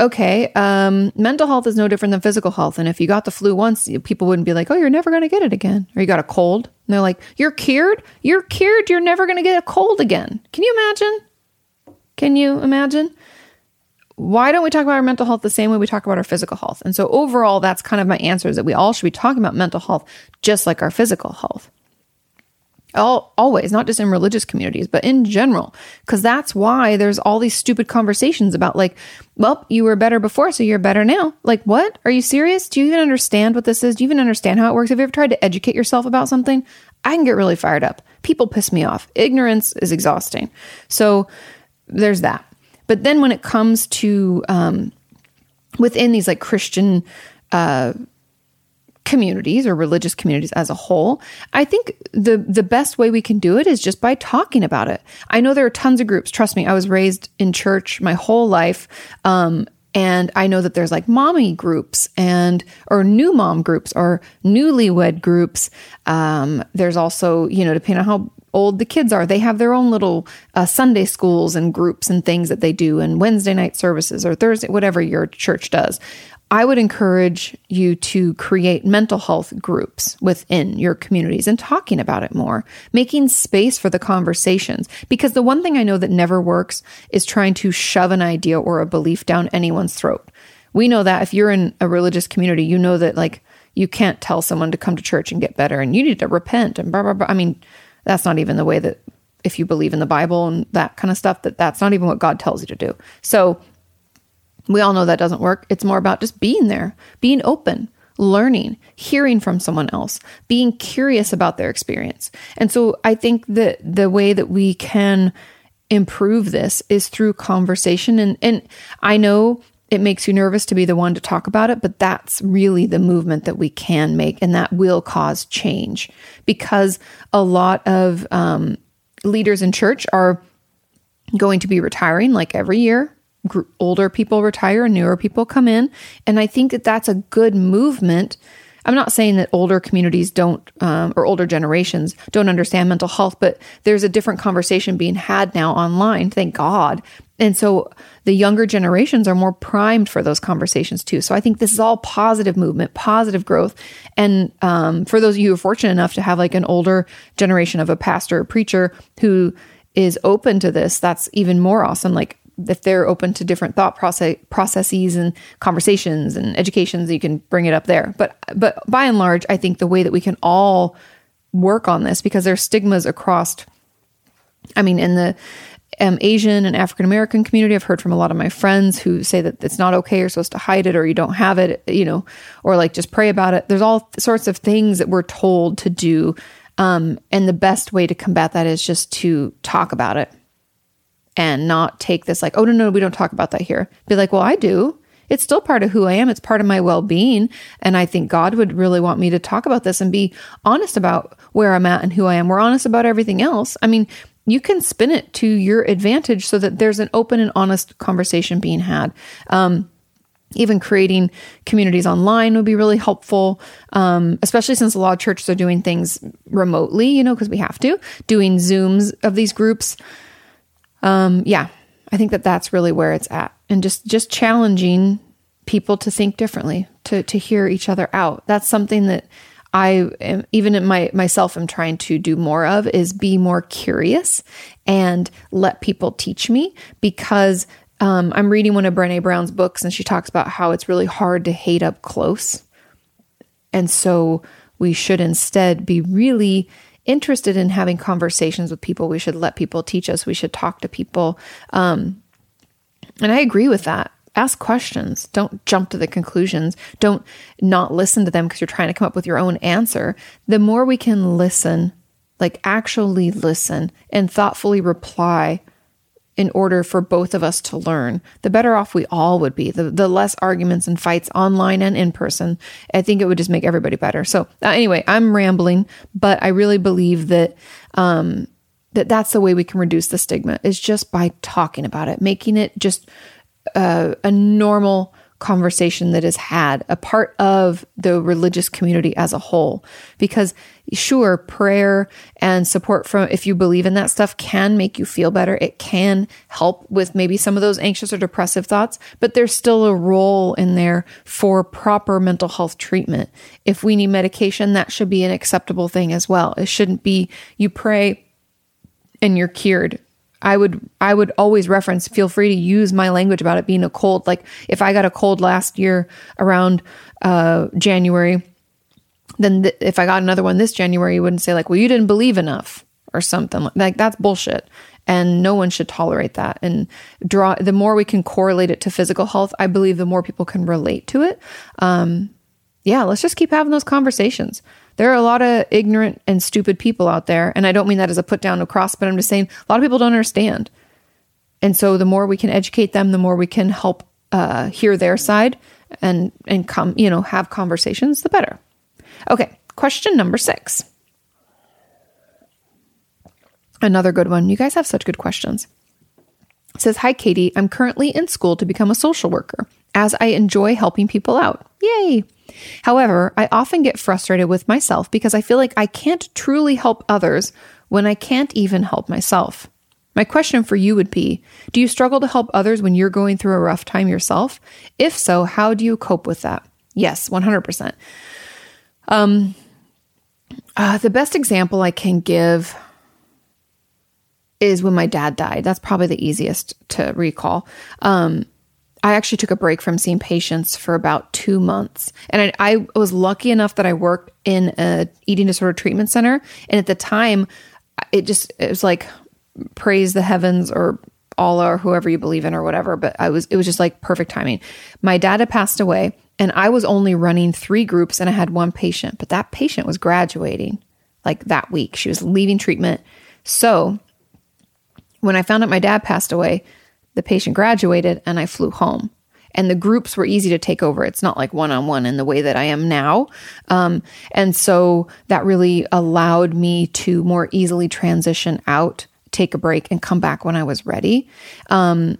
okay, um, mental health is no different than physical health. And if you got the flu once, people wouldn't be like, oh, you're never going to get it again. Or you got a cold. And they're like, you're cured? You're cured. You're never going to get a cold again. Can you imagine? Can you imagine? Why don't we talk about our mental health the same way we talk about our physical health? And so overall, that's kind of my answer is that we all should be talking about mental health just like our physical health. All, always, not just in religious communities, but in general, because that's why there's all these stupid conversations about like, well, you were better before, so you're better now. Like, what? Are you serious? Do you even understand what this is? Do you even understand how it works? Have you ever tried to educate yourself about something? I can get really fired up. People piss me off. Ignorance is exhausting. So there's that. But then when it comes to um, within these like Christian uh, communities or religious communities as a whole, I think the the best way we can do it is just by talking about it. I know there are tons of groups. Trust me, I was raised in church my whole life. Um, and I know that there's like mommy groups and or new mom groups or newlywed groups. Um, there's also, you know, depending on how old the kids are, they have their own little uh, Sunday schools and groups and things that they do, and Wednesday night services or Thursday, whatever your church does. I would encourage you to create mental health groups within your communities and talking about it more, making space for the conversations. Because the one thing I know that never works is trying to shove an idea or a belief down anyone's throat. We know that if you're in a religious community, you know that like you can't tell someone to come to church and get better and you need to repent and blah, blah, blah. I mean, that's not even the way that if you believe in the Bible and that kind of stuff, that that's not even what God tells you to do. So we all know that doesn't work. It's more about just being there, being open, learning, hearing from someone else, being curious about their experience. And so I think that the way that we can improve this is through conversation. And, and I know it makes you nervous to be the one to talk about it, but that's really the movement that we can make, and that will cause change because a lot of um, leaders in church are going to be retiring like every year older people retire newer people come in. And I think that that's a good movement. I'm not saying that older communities don't, um, or older generations don't understand mental health, but there's a different conversation being had now online, thank God. And so the younger generations are more primed for those conversations too. So I think this is all positive movement, positive growth. And um, for those of you who are fortunate enough to have like an older generation of a pastor or preacher who is open to this, that's even more awesome. Like if they're open to different thought process processes and conversations and educations, you can bring it up there. But but by and large, I think the way that we can all work on this because there's stigmas across. I mean, in the um, Asian and African American community, I've heard from a lot of my friends who say that it's not okay. You're supposed to hide it, or you don't have it, you know, or like just pray about it. There's all sorts of things that we're told to do, um, and the best way to combat that is just to talk about it and not take this like, oh, no, no, we don't talk about that here. Be like, well, I do. It's still part of who I am. It's part of my well being. And I think God would really want me to talk about this and be honest about where I'm at and who I am. We're honest about everything else. I mean, you can spin it to your advantage so that there's an open and honest conversation being had. Um, even creating communities online would be really helpful, um, especially since a lot of churches are doing things remotely, you know, because we have to, doing Zooms of these groups um, yeah, I think that that's really where it's at, and just just challenging people to think differently, to to hear each other out. That's something that I am, even in my myself am trying to do more of is be more curious and let people teach me because um, I'm reading one of Brene Brown's books and she talks about how it's really hard to hate up close, and so we should instead be really interested in having conversations with people. We should let people teach us. We should talk to people. Um, and I agree with that. Ask questions. Don't jump to the conclusions. Don't not listen to them because you're trying to come up with your own answer. The more we can listen, like actually listen and thoughtfully reply in order for both of us to learn, the better off we all would be. The, the less arguments and fights online and in person. I think it would just make everybody better. So, uh, anyway, I'm rambling, but I really believe that, um, that that's the way we can reduce the stigma is just by talking about it, making it just uh, a normal conversation that is had, a part of the religious community as a whole. Because sure, prayer and support from, if you believe in that stuff, can make you feel better. It can help with maybe some of those anxious or depressive thoughts, but there's still a role in there for proper mental health treatment. If we need medication, that should be an acceptable thing as well. It shouldn't be you pray and you're cured I would I would always reference feel free to use my language about it being a cold. Like if I got a cold last year around uh January then th- if I got another one this January you wouldn't say like well you didn't believe enough or something like that's bullshit. And no one should tolerate that. And draw the more we can correlate it to physical health I believe the more people can relate to it. Um yeah let's just keep having those conversations there are a lot of ignorant and stupid people out there. And I don't mean that as a put down across, but I'm just saying a lot of people don't understand. And so the more we can educate them, the more we can help uh, hear their side and and come, you know, have conversations, the better. Okay, question number six. Another good one. You guys have such good questions. It says, Hi, Katie. I'm currently in school to become a social worker as I enjoy helping people out. Yay. However, I often get frustrated with myself because I feel like I can't truly help others when I can't even help myself. My question for you would be Do you struggle to help others when you're going through a rough time yourself? If so, how do you cope with that? Yes, 100%. Um, uh, the best example I can give is when my dad died. That's probably the easiest to recall. Um, I actually took a break from seeing patients for about two months. And I, I, was lucky enough that I worked in a eating disorder treatment center. And at the time, it just, it was like praise the heavens or Allah or whoever you believe in or whatever. But I was, it was just like perfect timing. My dad had passed away and I was only running three groups and I had one patient, but that patient was graduating like that week. She was leaving treatment. So when I found out my dad passed away, the patient graduated and I flew home. And the groups were easy to take over. It's not like one on one in the way that I am now. Um, and so that really allowed me to more easily transition out, take a break, and come back when I was ready. Um,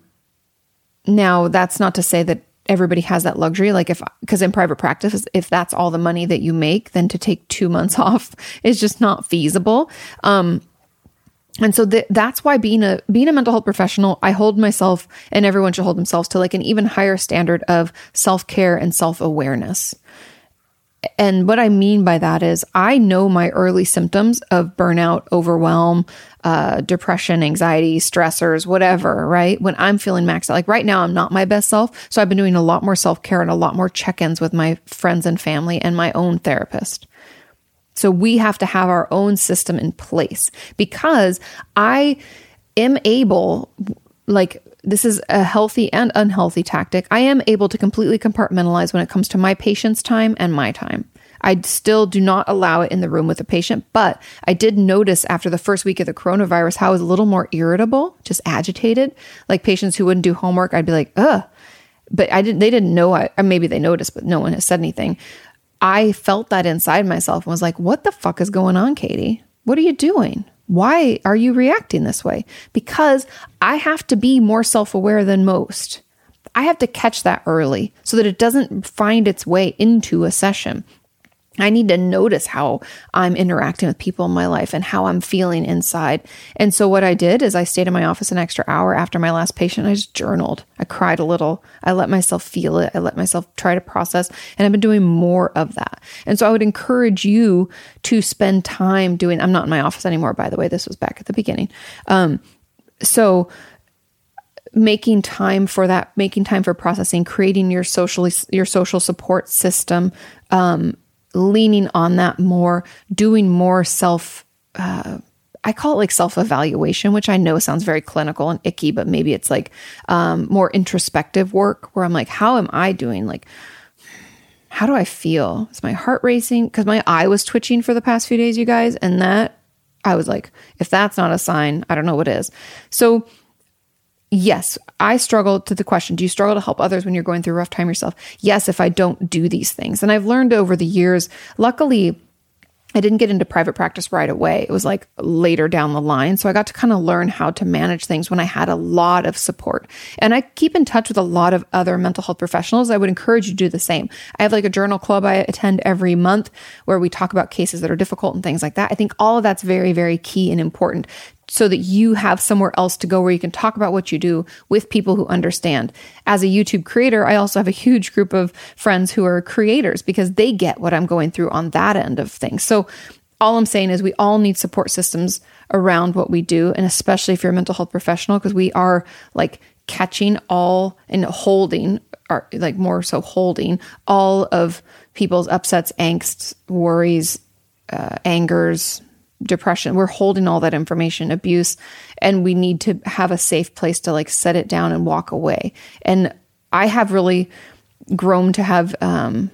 now, that's not to say that everybody has that luxury. Like, if, because in private practice, if that's all the money that you make, then to take two months off is just not feasible. Um, and so th- that's why being a being a mental health professional i hold myself and everyone should hold themselves to like an even higher standard of self-care and self-awareness. And what i mean by that is i know my early symptoms of burnout overwhelm uh, depression anxiety stressors whatever right? When i'm feeling maxed out like right now i'm not my best self so i've been doing a lot more self-care and a lot more check-ins with my friends and family and my own therapist so we have to have our own system in place because I am able, like, this is a healthy and unhealthy tactic. I am able to completely compartmentalize when it comes to my patient's time and my time. I still do not allow it in the room with a patient, but I did notice after the first week of the coronavirus how I was a little more irritable, just agitated. Like patients who wouldn't do homework, I'd be like, ugh. But I didn't, they didn't know, I, maybe they noticed, but no one has said anything. I felt that inside myself and was like, what the fuck is going on, Katie? What are you doing? Why are you reacting this way? Because I have to be more self aware than most. I have to catch that early so that it doesn't find its way into a session. I need to notice how I'm interacting with people in my life and how I'm feeling inside. And so, what I did is I stayed in my office an extra hour after my last patient. I just journaled. I cried a little. I let myself feel it. I let myself try to process. And I've been doing more of that. And so, I would encourage you to spend time doing, I'm not in my office anymore, by the way. This was back at the beginning. Um, so, making time for that making time for processing creating your social your social support system um, leaning on that more, doing more self, uh, I call it like self evaluation, which I know sounds very clinical and icky, but maybe it's like um, more introspective work where I'm like, how am I doing? Like, how do I feel? Is my heart racing? Because my eye was twitching for the past few days, you guys. And that, I was like, if that's not a sign, I don't know what is. So, yes, I struggle to the question Do you struggle to help others when you're going through a rough time yourself? Yes, if I don't do these things. And I've learned over the years, luckily, I didn't get into private practice right away. It was like later down the line. So I got to kind of learn how to manage things when I had a lot of support. And I keep in touch with a lot of other mental health professionals. I would encourage you to do the same. I have like a journal club I attend every month where we talk about cases that are difficult and things like that. I think all of that's very, very key and important so that you have somewhere else to go where you can talk about what you do with people who understand. As a YouTube creator, I also have a huge group of friends who are creators because they get what I'm going through on that end of things. So all I'm saying is we all need support systems around what we do. And especially if you're a mental health professional, because we are like catching all and holding, or like more so holding all of people's upsets, angst, worries, uh, angers, depression. We're holding all that information, abuse, and we need to have a safe place to like set it down and walk away. And I have really grown to have, um,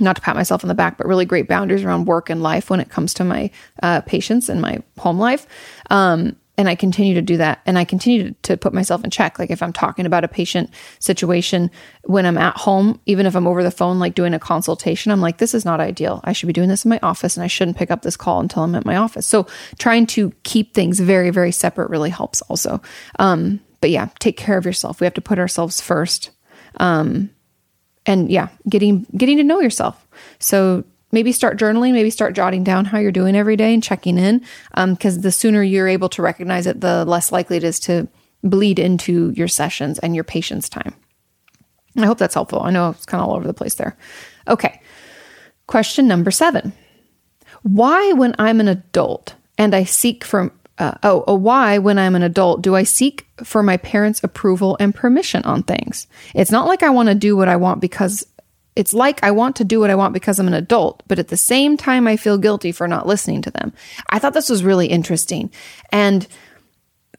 not to pat myself on the back, but really great boundaries around work and life when it comes to my uh, patients and my home life. Um, and I continue to do that. And I continue to, put myself in check. Like if I'm talking about a patient situation when I'm at home, even if I'm over the phone, like doing a consultation, I'm like, this is not ideal. I should be doing this in my office and I shouldn't pick up this call until I'm at my office. So trying to keep things very, very separate really helps also. Um, but yeah, take care of yourself. We have to put ourselves first. Um, and yeah, getting getting to know yourself. So maybe start journaling, maybe start jotting down how you're doing every day and checking in. Because um, the sooner you're able to recognize it, the less likely it is to bleed into your sessions and your patient's time. I hope that's helpful. I know it's kind of all over the place there. Okay. Question number seven Why, when I'm an adult and I seek from uh, oh, a why when I'm an adult do I seek for my parents' approval and permission on things? It's not like I want to do what I want because it's like I want to do what I want because I'm an adult, but at the same time, I feel guilty for not listening to them. I thought this was really interesting. And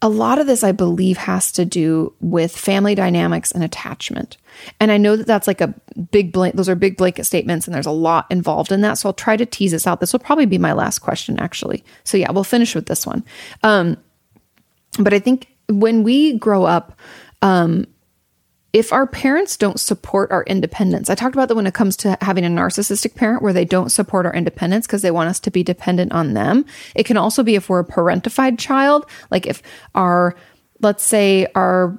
a lot of this, I believe, has to do with family dynamics and attachment. And I know that that's like a big blank, those are big blanket statements, and there's a lot involved in that. So I'll try to tease this out. This will probably be my last question, actually. So yeah, we'll finish with this one. Um, but I think when we grow up, um, if our parents don't support our independence, I talked about that when it comes to having a narcissistic parent where they don't support our independence because they want us to be dependent on them. It can also be if we're a parentified child, like if our, let's say, our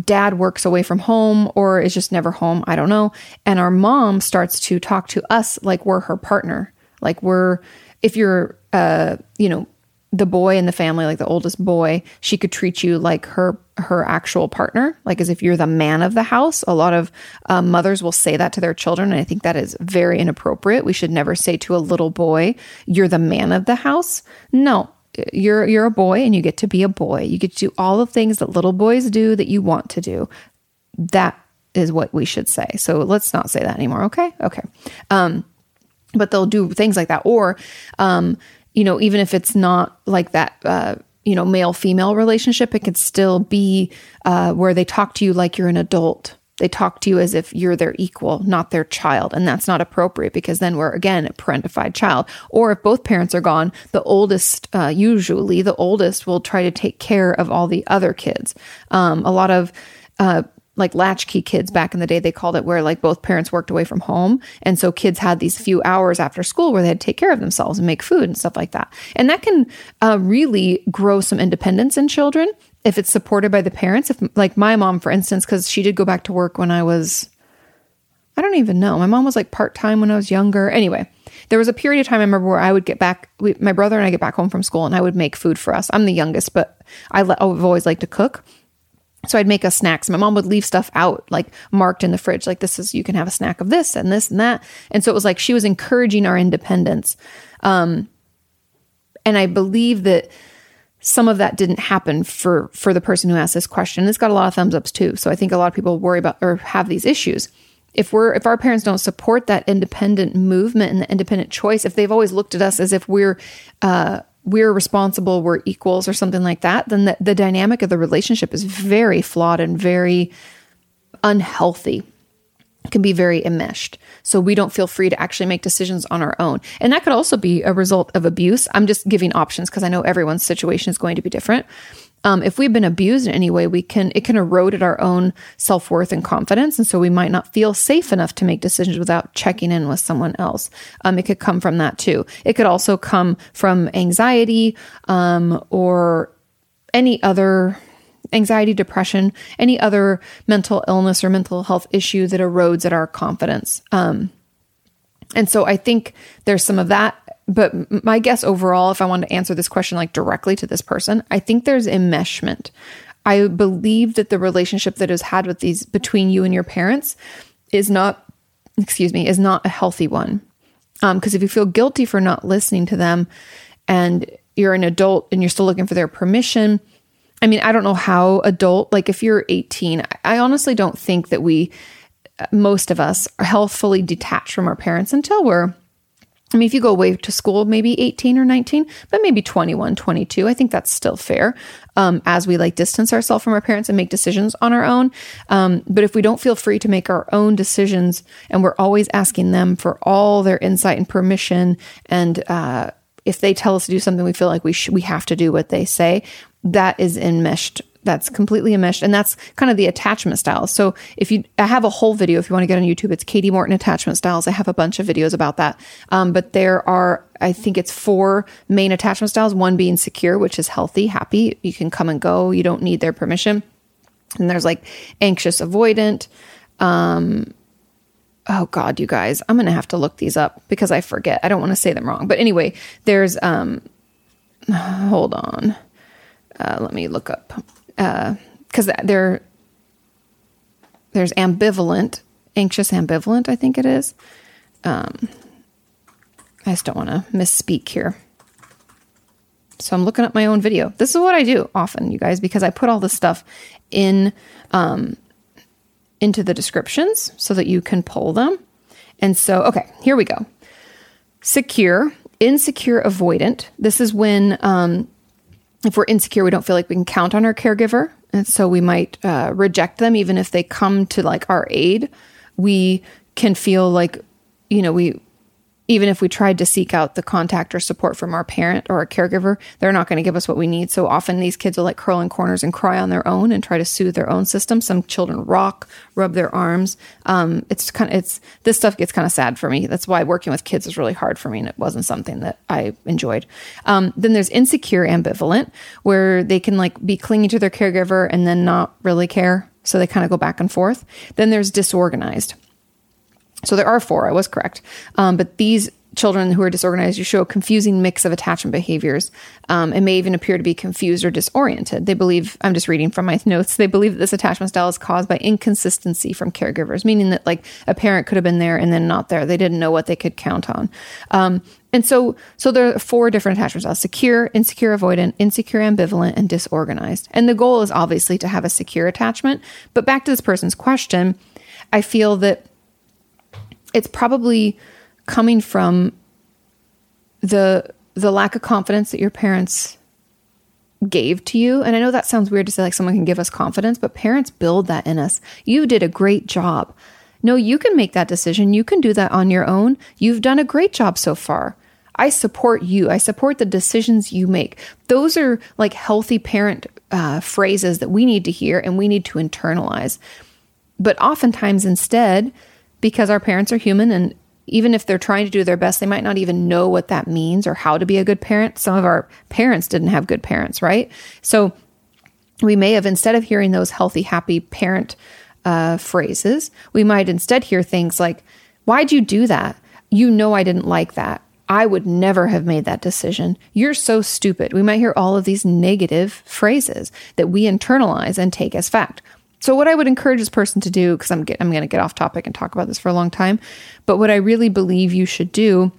dad works away from home or is just never home, I don't know, and our mom starts to talk to us like we're her partner, like we're, if you're, uh, you know, the boy in the family, like the oldest boy, she could treat you like her her actual partner, like as if you're the man of the house. A lot of um, mothers will say that to their children, and I think that is very inappropriate. We should never say to a little boy, "You're the man of the house." No, you're you're a boy, and you get to be a boy. You get to do all the things that little boys do that you want to do. That is what we should say. So let's not say that anymore. Okay, okay. Um, but they'll do things like that, or um, you know, even if it's not like that, uh, you know, male female relationship, it could still be uh, where they talk to you like you're an adult. They talk to you as if you're their equal, not their child. And that's not appropriate because then we're, again, a parentified child. Or if both parents are gone, the oldest, uh, usually the oldest will try to take care of all the other kids. Um, a lot of, uh, like latchkey kids back in the day they called it where like both parents worked away from home. And so kids had these few hours after school where they had to take care of themselves and make food and stuff like that. And that can uh, really grow some independence in children if it's supported by the parents. If like my mom for instance because she did go back to work when i was i don't even know. My mom was like part-time when i was younger. Anyway there was a period of time i remember where i would get back we, my brother and i get back home from school and i would make food for us. I'm the youngest but I i've always liked to cook so I'd make us snacks. My mom would leave stuff out, like marked in the fridge, like this is you can have a snack of this and this and that. And so it was like she was encouraging our independence. Um, and I believe that some of that didn't happen for for the person who asked this question. It's got a lot of thumbs ups too. So I think a lot of people worry about or have these issues. If we're if our parents don't support that independent movement and the independent choice, if they've always looked at us as if we're uh, we're responsible, we're equals, or something like that, then the, the dynamic of the relationship is very flawed and very unhealthy. Can be very enmeshed. So we don't feel free to actually make decisions on our own. And that could also be a result of abuse. I'm just giving options because I know everyone's situation is going to be different um, if we've been abused in any way, we can it can erode at our own self worth and confidence, and so we might not feel safe enough to make decisions without checking in with someone else. Um, it could come from that too. It could also come from anxiety um, or any other anxiety, depression, any other mental illness or mental health issue that erodes at our confidence. Um, and so I think there's some of that but my guess overall, if I wanted to answer this question like directly to this person, I think there's enmeshment. I believe that the relationship that is had with these between you and your parents is not, excuse me, is not a healthy one. Because um, if you feel guilty for not listening to them, and you're an adult and you're still looking for their permission. I mean, I don't know how adult, like if you're 18, I honestly don't think that we, most of us, are healthfully detached from our parents until we're I mean, if you go away to school, maybe 18 or 19, but maybe 21, 22, I think that's still fair um, as we like distance ourselves from our parents and make decisions on our own. Um, but if we don't feel free to make our own decisions and we're always asking them for all their insight and permission, and uh, if they tell us to do something, we feel like we, sh- we have to do what they say, that is enmeshed that's completely enmeshed and that's kind of the attachment styles. So if you i have a whole video if you want to get on youtube it's katie morton attachment styles. I have a bunch of videos about that. Um, but there are i think it's four main attachment styles one being secure which is healthy happy. You can come and go. You don't need their permission. And there's like anxious avoidant. Um, oh god you guys i'm gonna have to look these up because i forget. I don't want to say them wrong. But anyway there's um hold on. Uh, let me look up because uh, there there's ambivalent, anxious ambivalent. I think it is. Um, I just don't want to misspeak here. So I'm looking up my own video. This is what I do often, you guys, because I put all this stuff in um, into the descriptions so that you can pull them. And so, okay, here we go. Secure, insecure, avoidant. This is when um, if we're insecure, we don't feel like we can count on our caregiver. And so we might uh, reject them, even if they come to like our aid. We can feel like, you know, we even if we tried to seek out the contact or support from our parent or a caregiver, they're not going to give us what we need. So often these kids will like curl in corners and cry on their own and try to soothe their own system. Some children rock, rub their arms. Um, it's kind of, it's, this stuff gets kind of sad for me. That's why working with kids is really hard for me and it wasn't something that I enjoyed. Um, then there's insecure ambivalent where they can like be clinging to their caregiver and then not really care. So they kind of go back and forth. Then there's disorganized so there are four, I was correct. Um, but these children who are disorganized, you show a confusing mix of attachment behaviors um, and may even appear to be confused or disoriented. They believe, I'm just reading from my notes, they believe that this attachment style is caused by inconsistency from caregivers, meaning that like a parent could have been there and then not there. They didn't know what they could count on. Um, and so, so there are four different attachment styles secure, insecure, avoidant, insecure, ambivalent, and disorganized. And the goal is obviously to have a secure attachment. But back to this person's question, I feel that it's probably coming from the the lack of confidence that your parents gave to you. And I know that sounds weird to say like someone can give us confidence, but parents build that in us. You did a great job. No, you can make that decision. You can do that on your own. You've done a great job so far. I support you. I support the decisions you make. Those are like healthy parent uh, phrases that we need to hear and we need to internalize. But oftentimes, instead, because our parents are human and even if they're trying to do their best, they might not even know what that means or how to be a good parent. Some of our parents didn't have good parents, right? So we may have, instead of hearing those healthy, happy parent uh, phrases, we might instead hear things like, Why'd you do that? You know, I didn't like that. I would never have made that decision. You're so stupid. We might hear all of these negative phrases that we internalize and take as fact. So what I would encourage this person to do, because I'm get, I'm going to get off topic and talk about this for a long time, but what I really believe you should do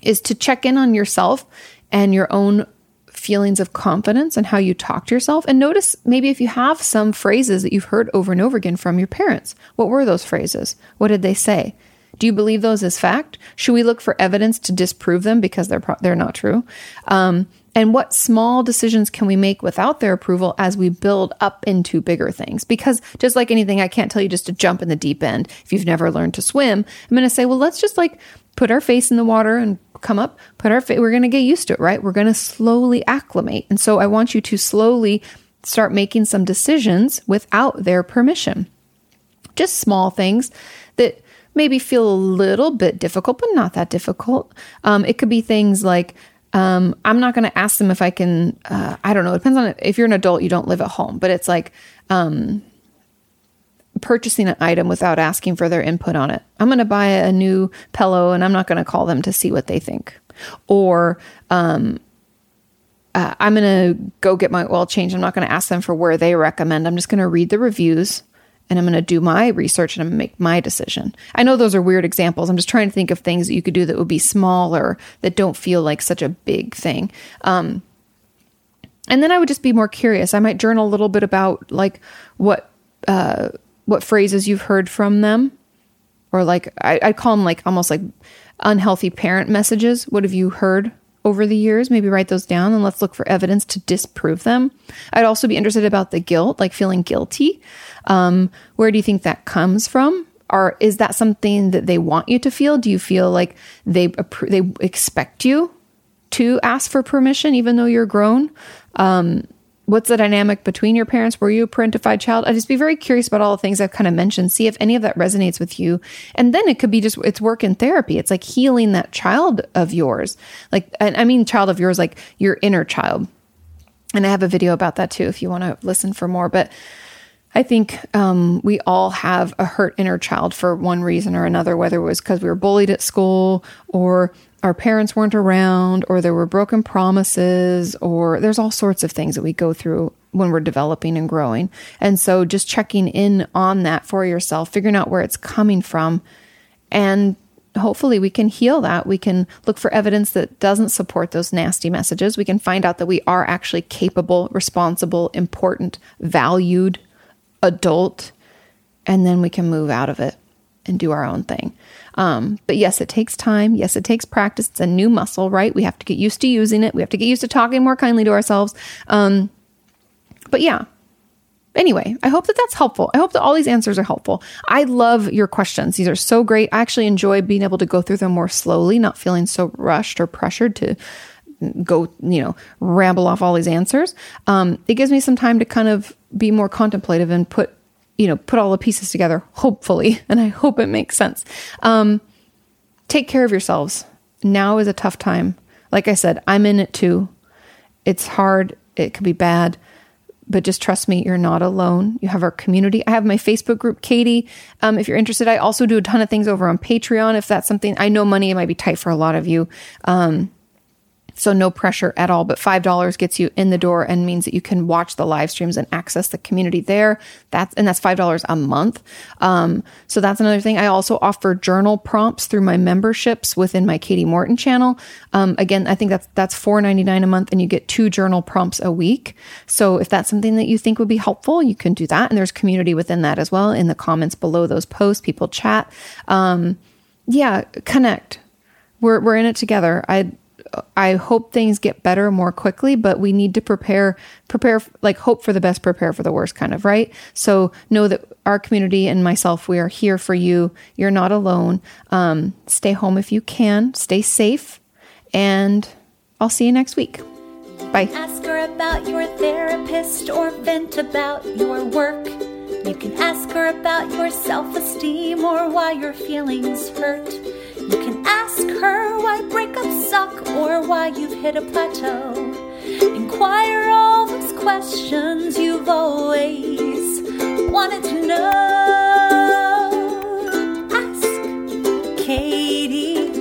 is to check in on yourself and your own feelings of confidence and how you talk to yourself. And notice maybe if you have some phrases that you've heard over and over again from your parents what were those phrases? What did they say? Do you believe those as fact? Should we look for evidence to disprove them because they're pro- they're not true? Um, and what small decisions can we make without their approval as we build up into bigger things? Because just like anything, I can't tell you just to jump in the deep end if you've never learned to swim. I'm going to say, well, let's just like put our face in the water and come up, put our face, we're going to get used to it, right? We're going to slowly acclimate. And so I want you to slowly start making some decisions without their permission. Just small things that maybe feel a little bit difficult, but not that difficult. Um, it could be things like, um, I'm not going to ask them if I can. Uh, I don't know. It depends on it. if you're an adult, you don't live at home, but it's like um, purchasing an item without asking for their input on it. I'm going to buy a new pillow, and I'm not going to call them to see what they think, or um, uh, I'm going to go get my oil change. I'm not going to ask them for where they recommend. I'm just going to read the reviews and I'm going to do my research and I'm going to make my decision. I know those are weird examples. I'm just trying to think of things that you could do that would be smaller that don't feel like such a big thing. Um, and then I would just be more curious. I might journal a little bit about like what uh, what phrases you've heard from them, or like I, I call them like almost like unhealthy parent messages. What have you heard over the years? Maybe write those down and let's look for evidence to disprove them. I'd also be interested about the guilt, like feeling guilty. Um, where do you think that comes from? Or is that something that they want you to feel? Do you feel like they they expect you to ask for permission even though you're grown? Um, what's the dynamic between your parents? Were you a parentified child? I'd just be very curious about all the things I've kind of mentioned, see if any of that resonates with you. And then it could be just, it's work in therapy. It's like healing that child of yours. Like, I mean, child of yours, like your inner child. And I have a video about that too, if you want to listen for more. But I think um, we all have a hurt inner child for one reason or another, whether it was because we were bullied at school or our parents weren't around or there were broken promises or there's all sorts of things that we go through when we're developing and growing. And so just checking in on that for yourself, figuring out where it's coming from and hopefully we can heal that. We can look for evidence that doesn't support those nasty messages. We can find out that we are actually capable, responsible, important, valued adult and then we can move out of it and do our own thing. Um, but yes, it takes time. Yes, it takes practice. It's a new muscle, right? We have to get used to using it. We have to get used to talking more kindly to ourselves. Um, but yeah. Anyway, I hope that that's helpful. I hope that all these answers are helpful. I love your questions. These are so great. I actually enjoy being able to go through them more slowly, not feeling so rushed or pressured to go, you know, ramble off all these answers. Um, it gives me some time to kind of be more contemplative and put you know, put all the pieces together, hopefully, and I hope it makes sense. Um, take care of yourselves. Now is a tough time. Like I said, I'm in it too. It's hard, it could be bad, but just trust me, you're not alone. You have our community. I have my Facebook group, Kati. Um, if you're interested, I also do a ton of things over on Patreon. If that's something I know, money might be tight for a lot of you. Um, so no pressure at all, but $5 gets you in the door and means that you can watch the live streams and access the community there. That's, and that's $5 a month. Um, so that's another thing. I also offer journal prompts through my memberships within my Kati Morton channel. Um, again, I think that's, that's $4.99 a month and you get two journal prompts a week. So if that's something that you think would be helpful, you can do that. And there's community within that as well. In the comments below those posts, people chat. Um, yeah, connect. We're, we're in it together. I, I hope things get better more quickly, but we need to prepare, prepare, like hope for the best, prepare for the worst, kind of, right? So know that our community and myself, we are here for you. You're not alone. Um, stay home if you can, stay safe, and I'll see you next week. Bye. Ask her about your therapist or vent about your work. You can ask her about your self esteem or why your feelings hurt. You can ask her why breakups suck or why you've hit a plateau. Inquire all those questions you've always wanted to know. Ask Kati.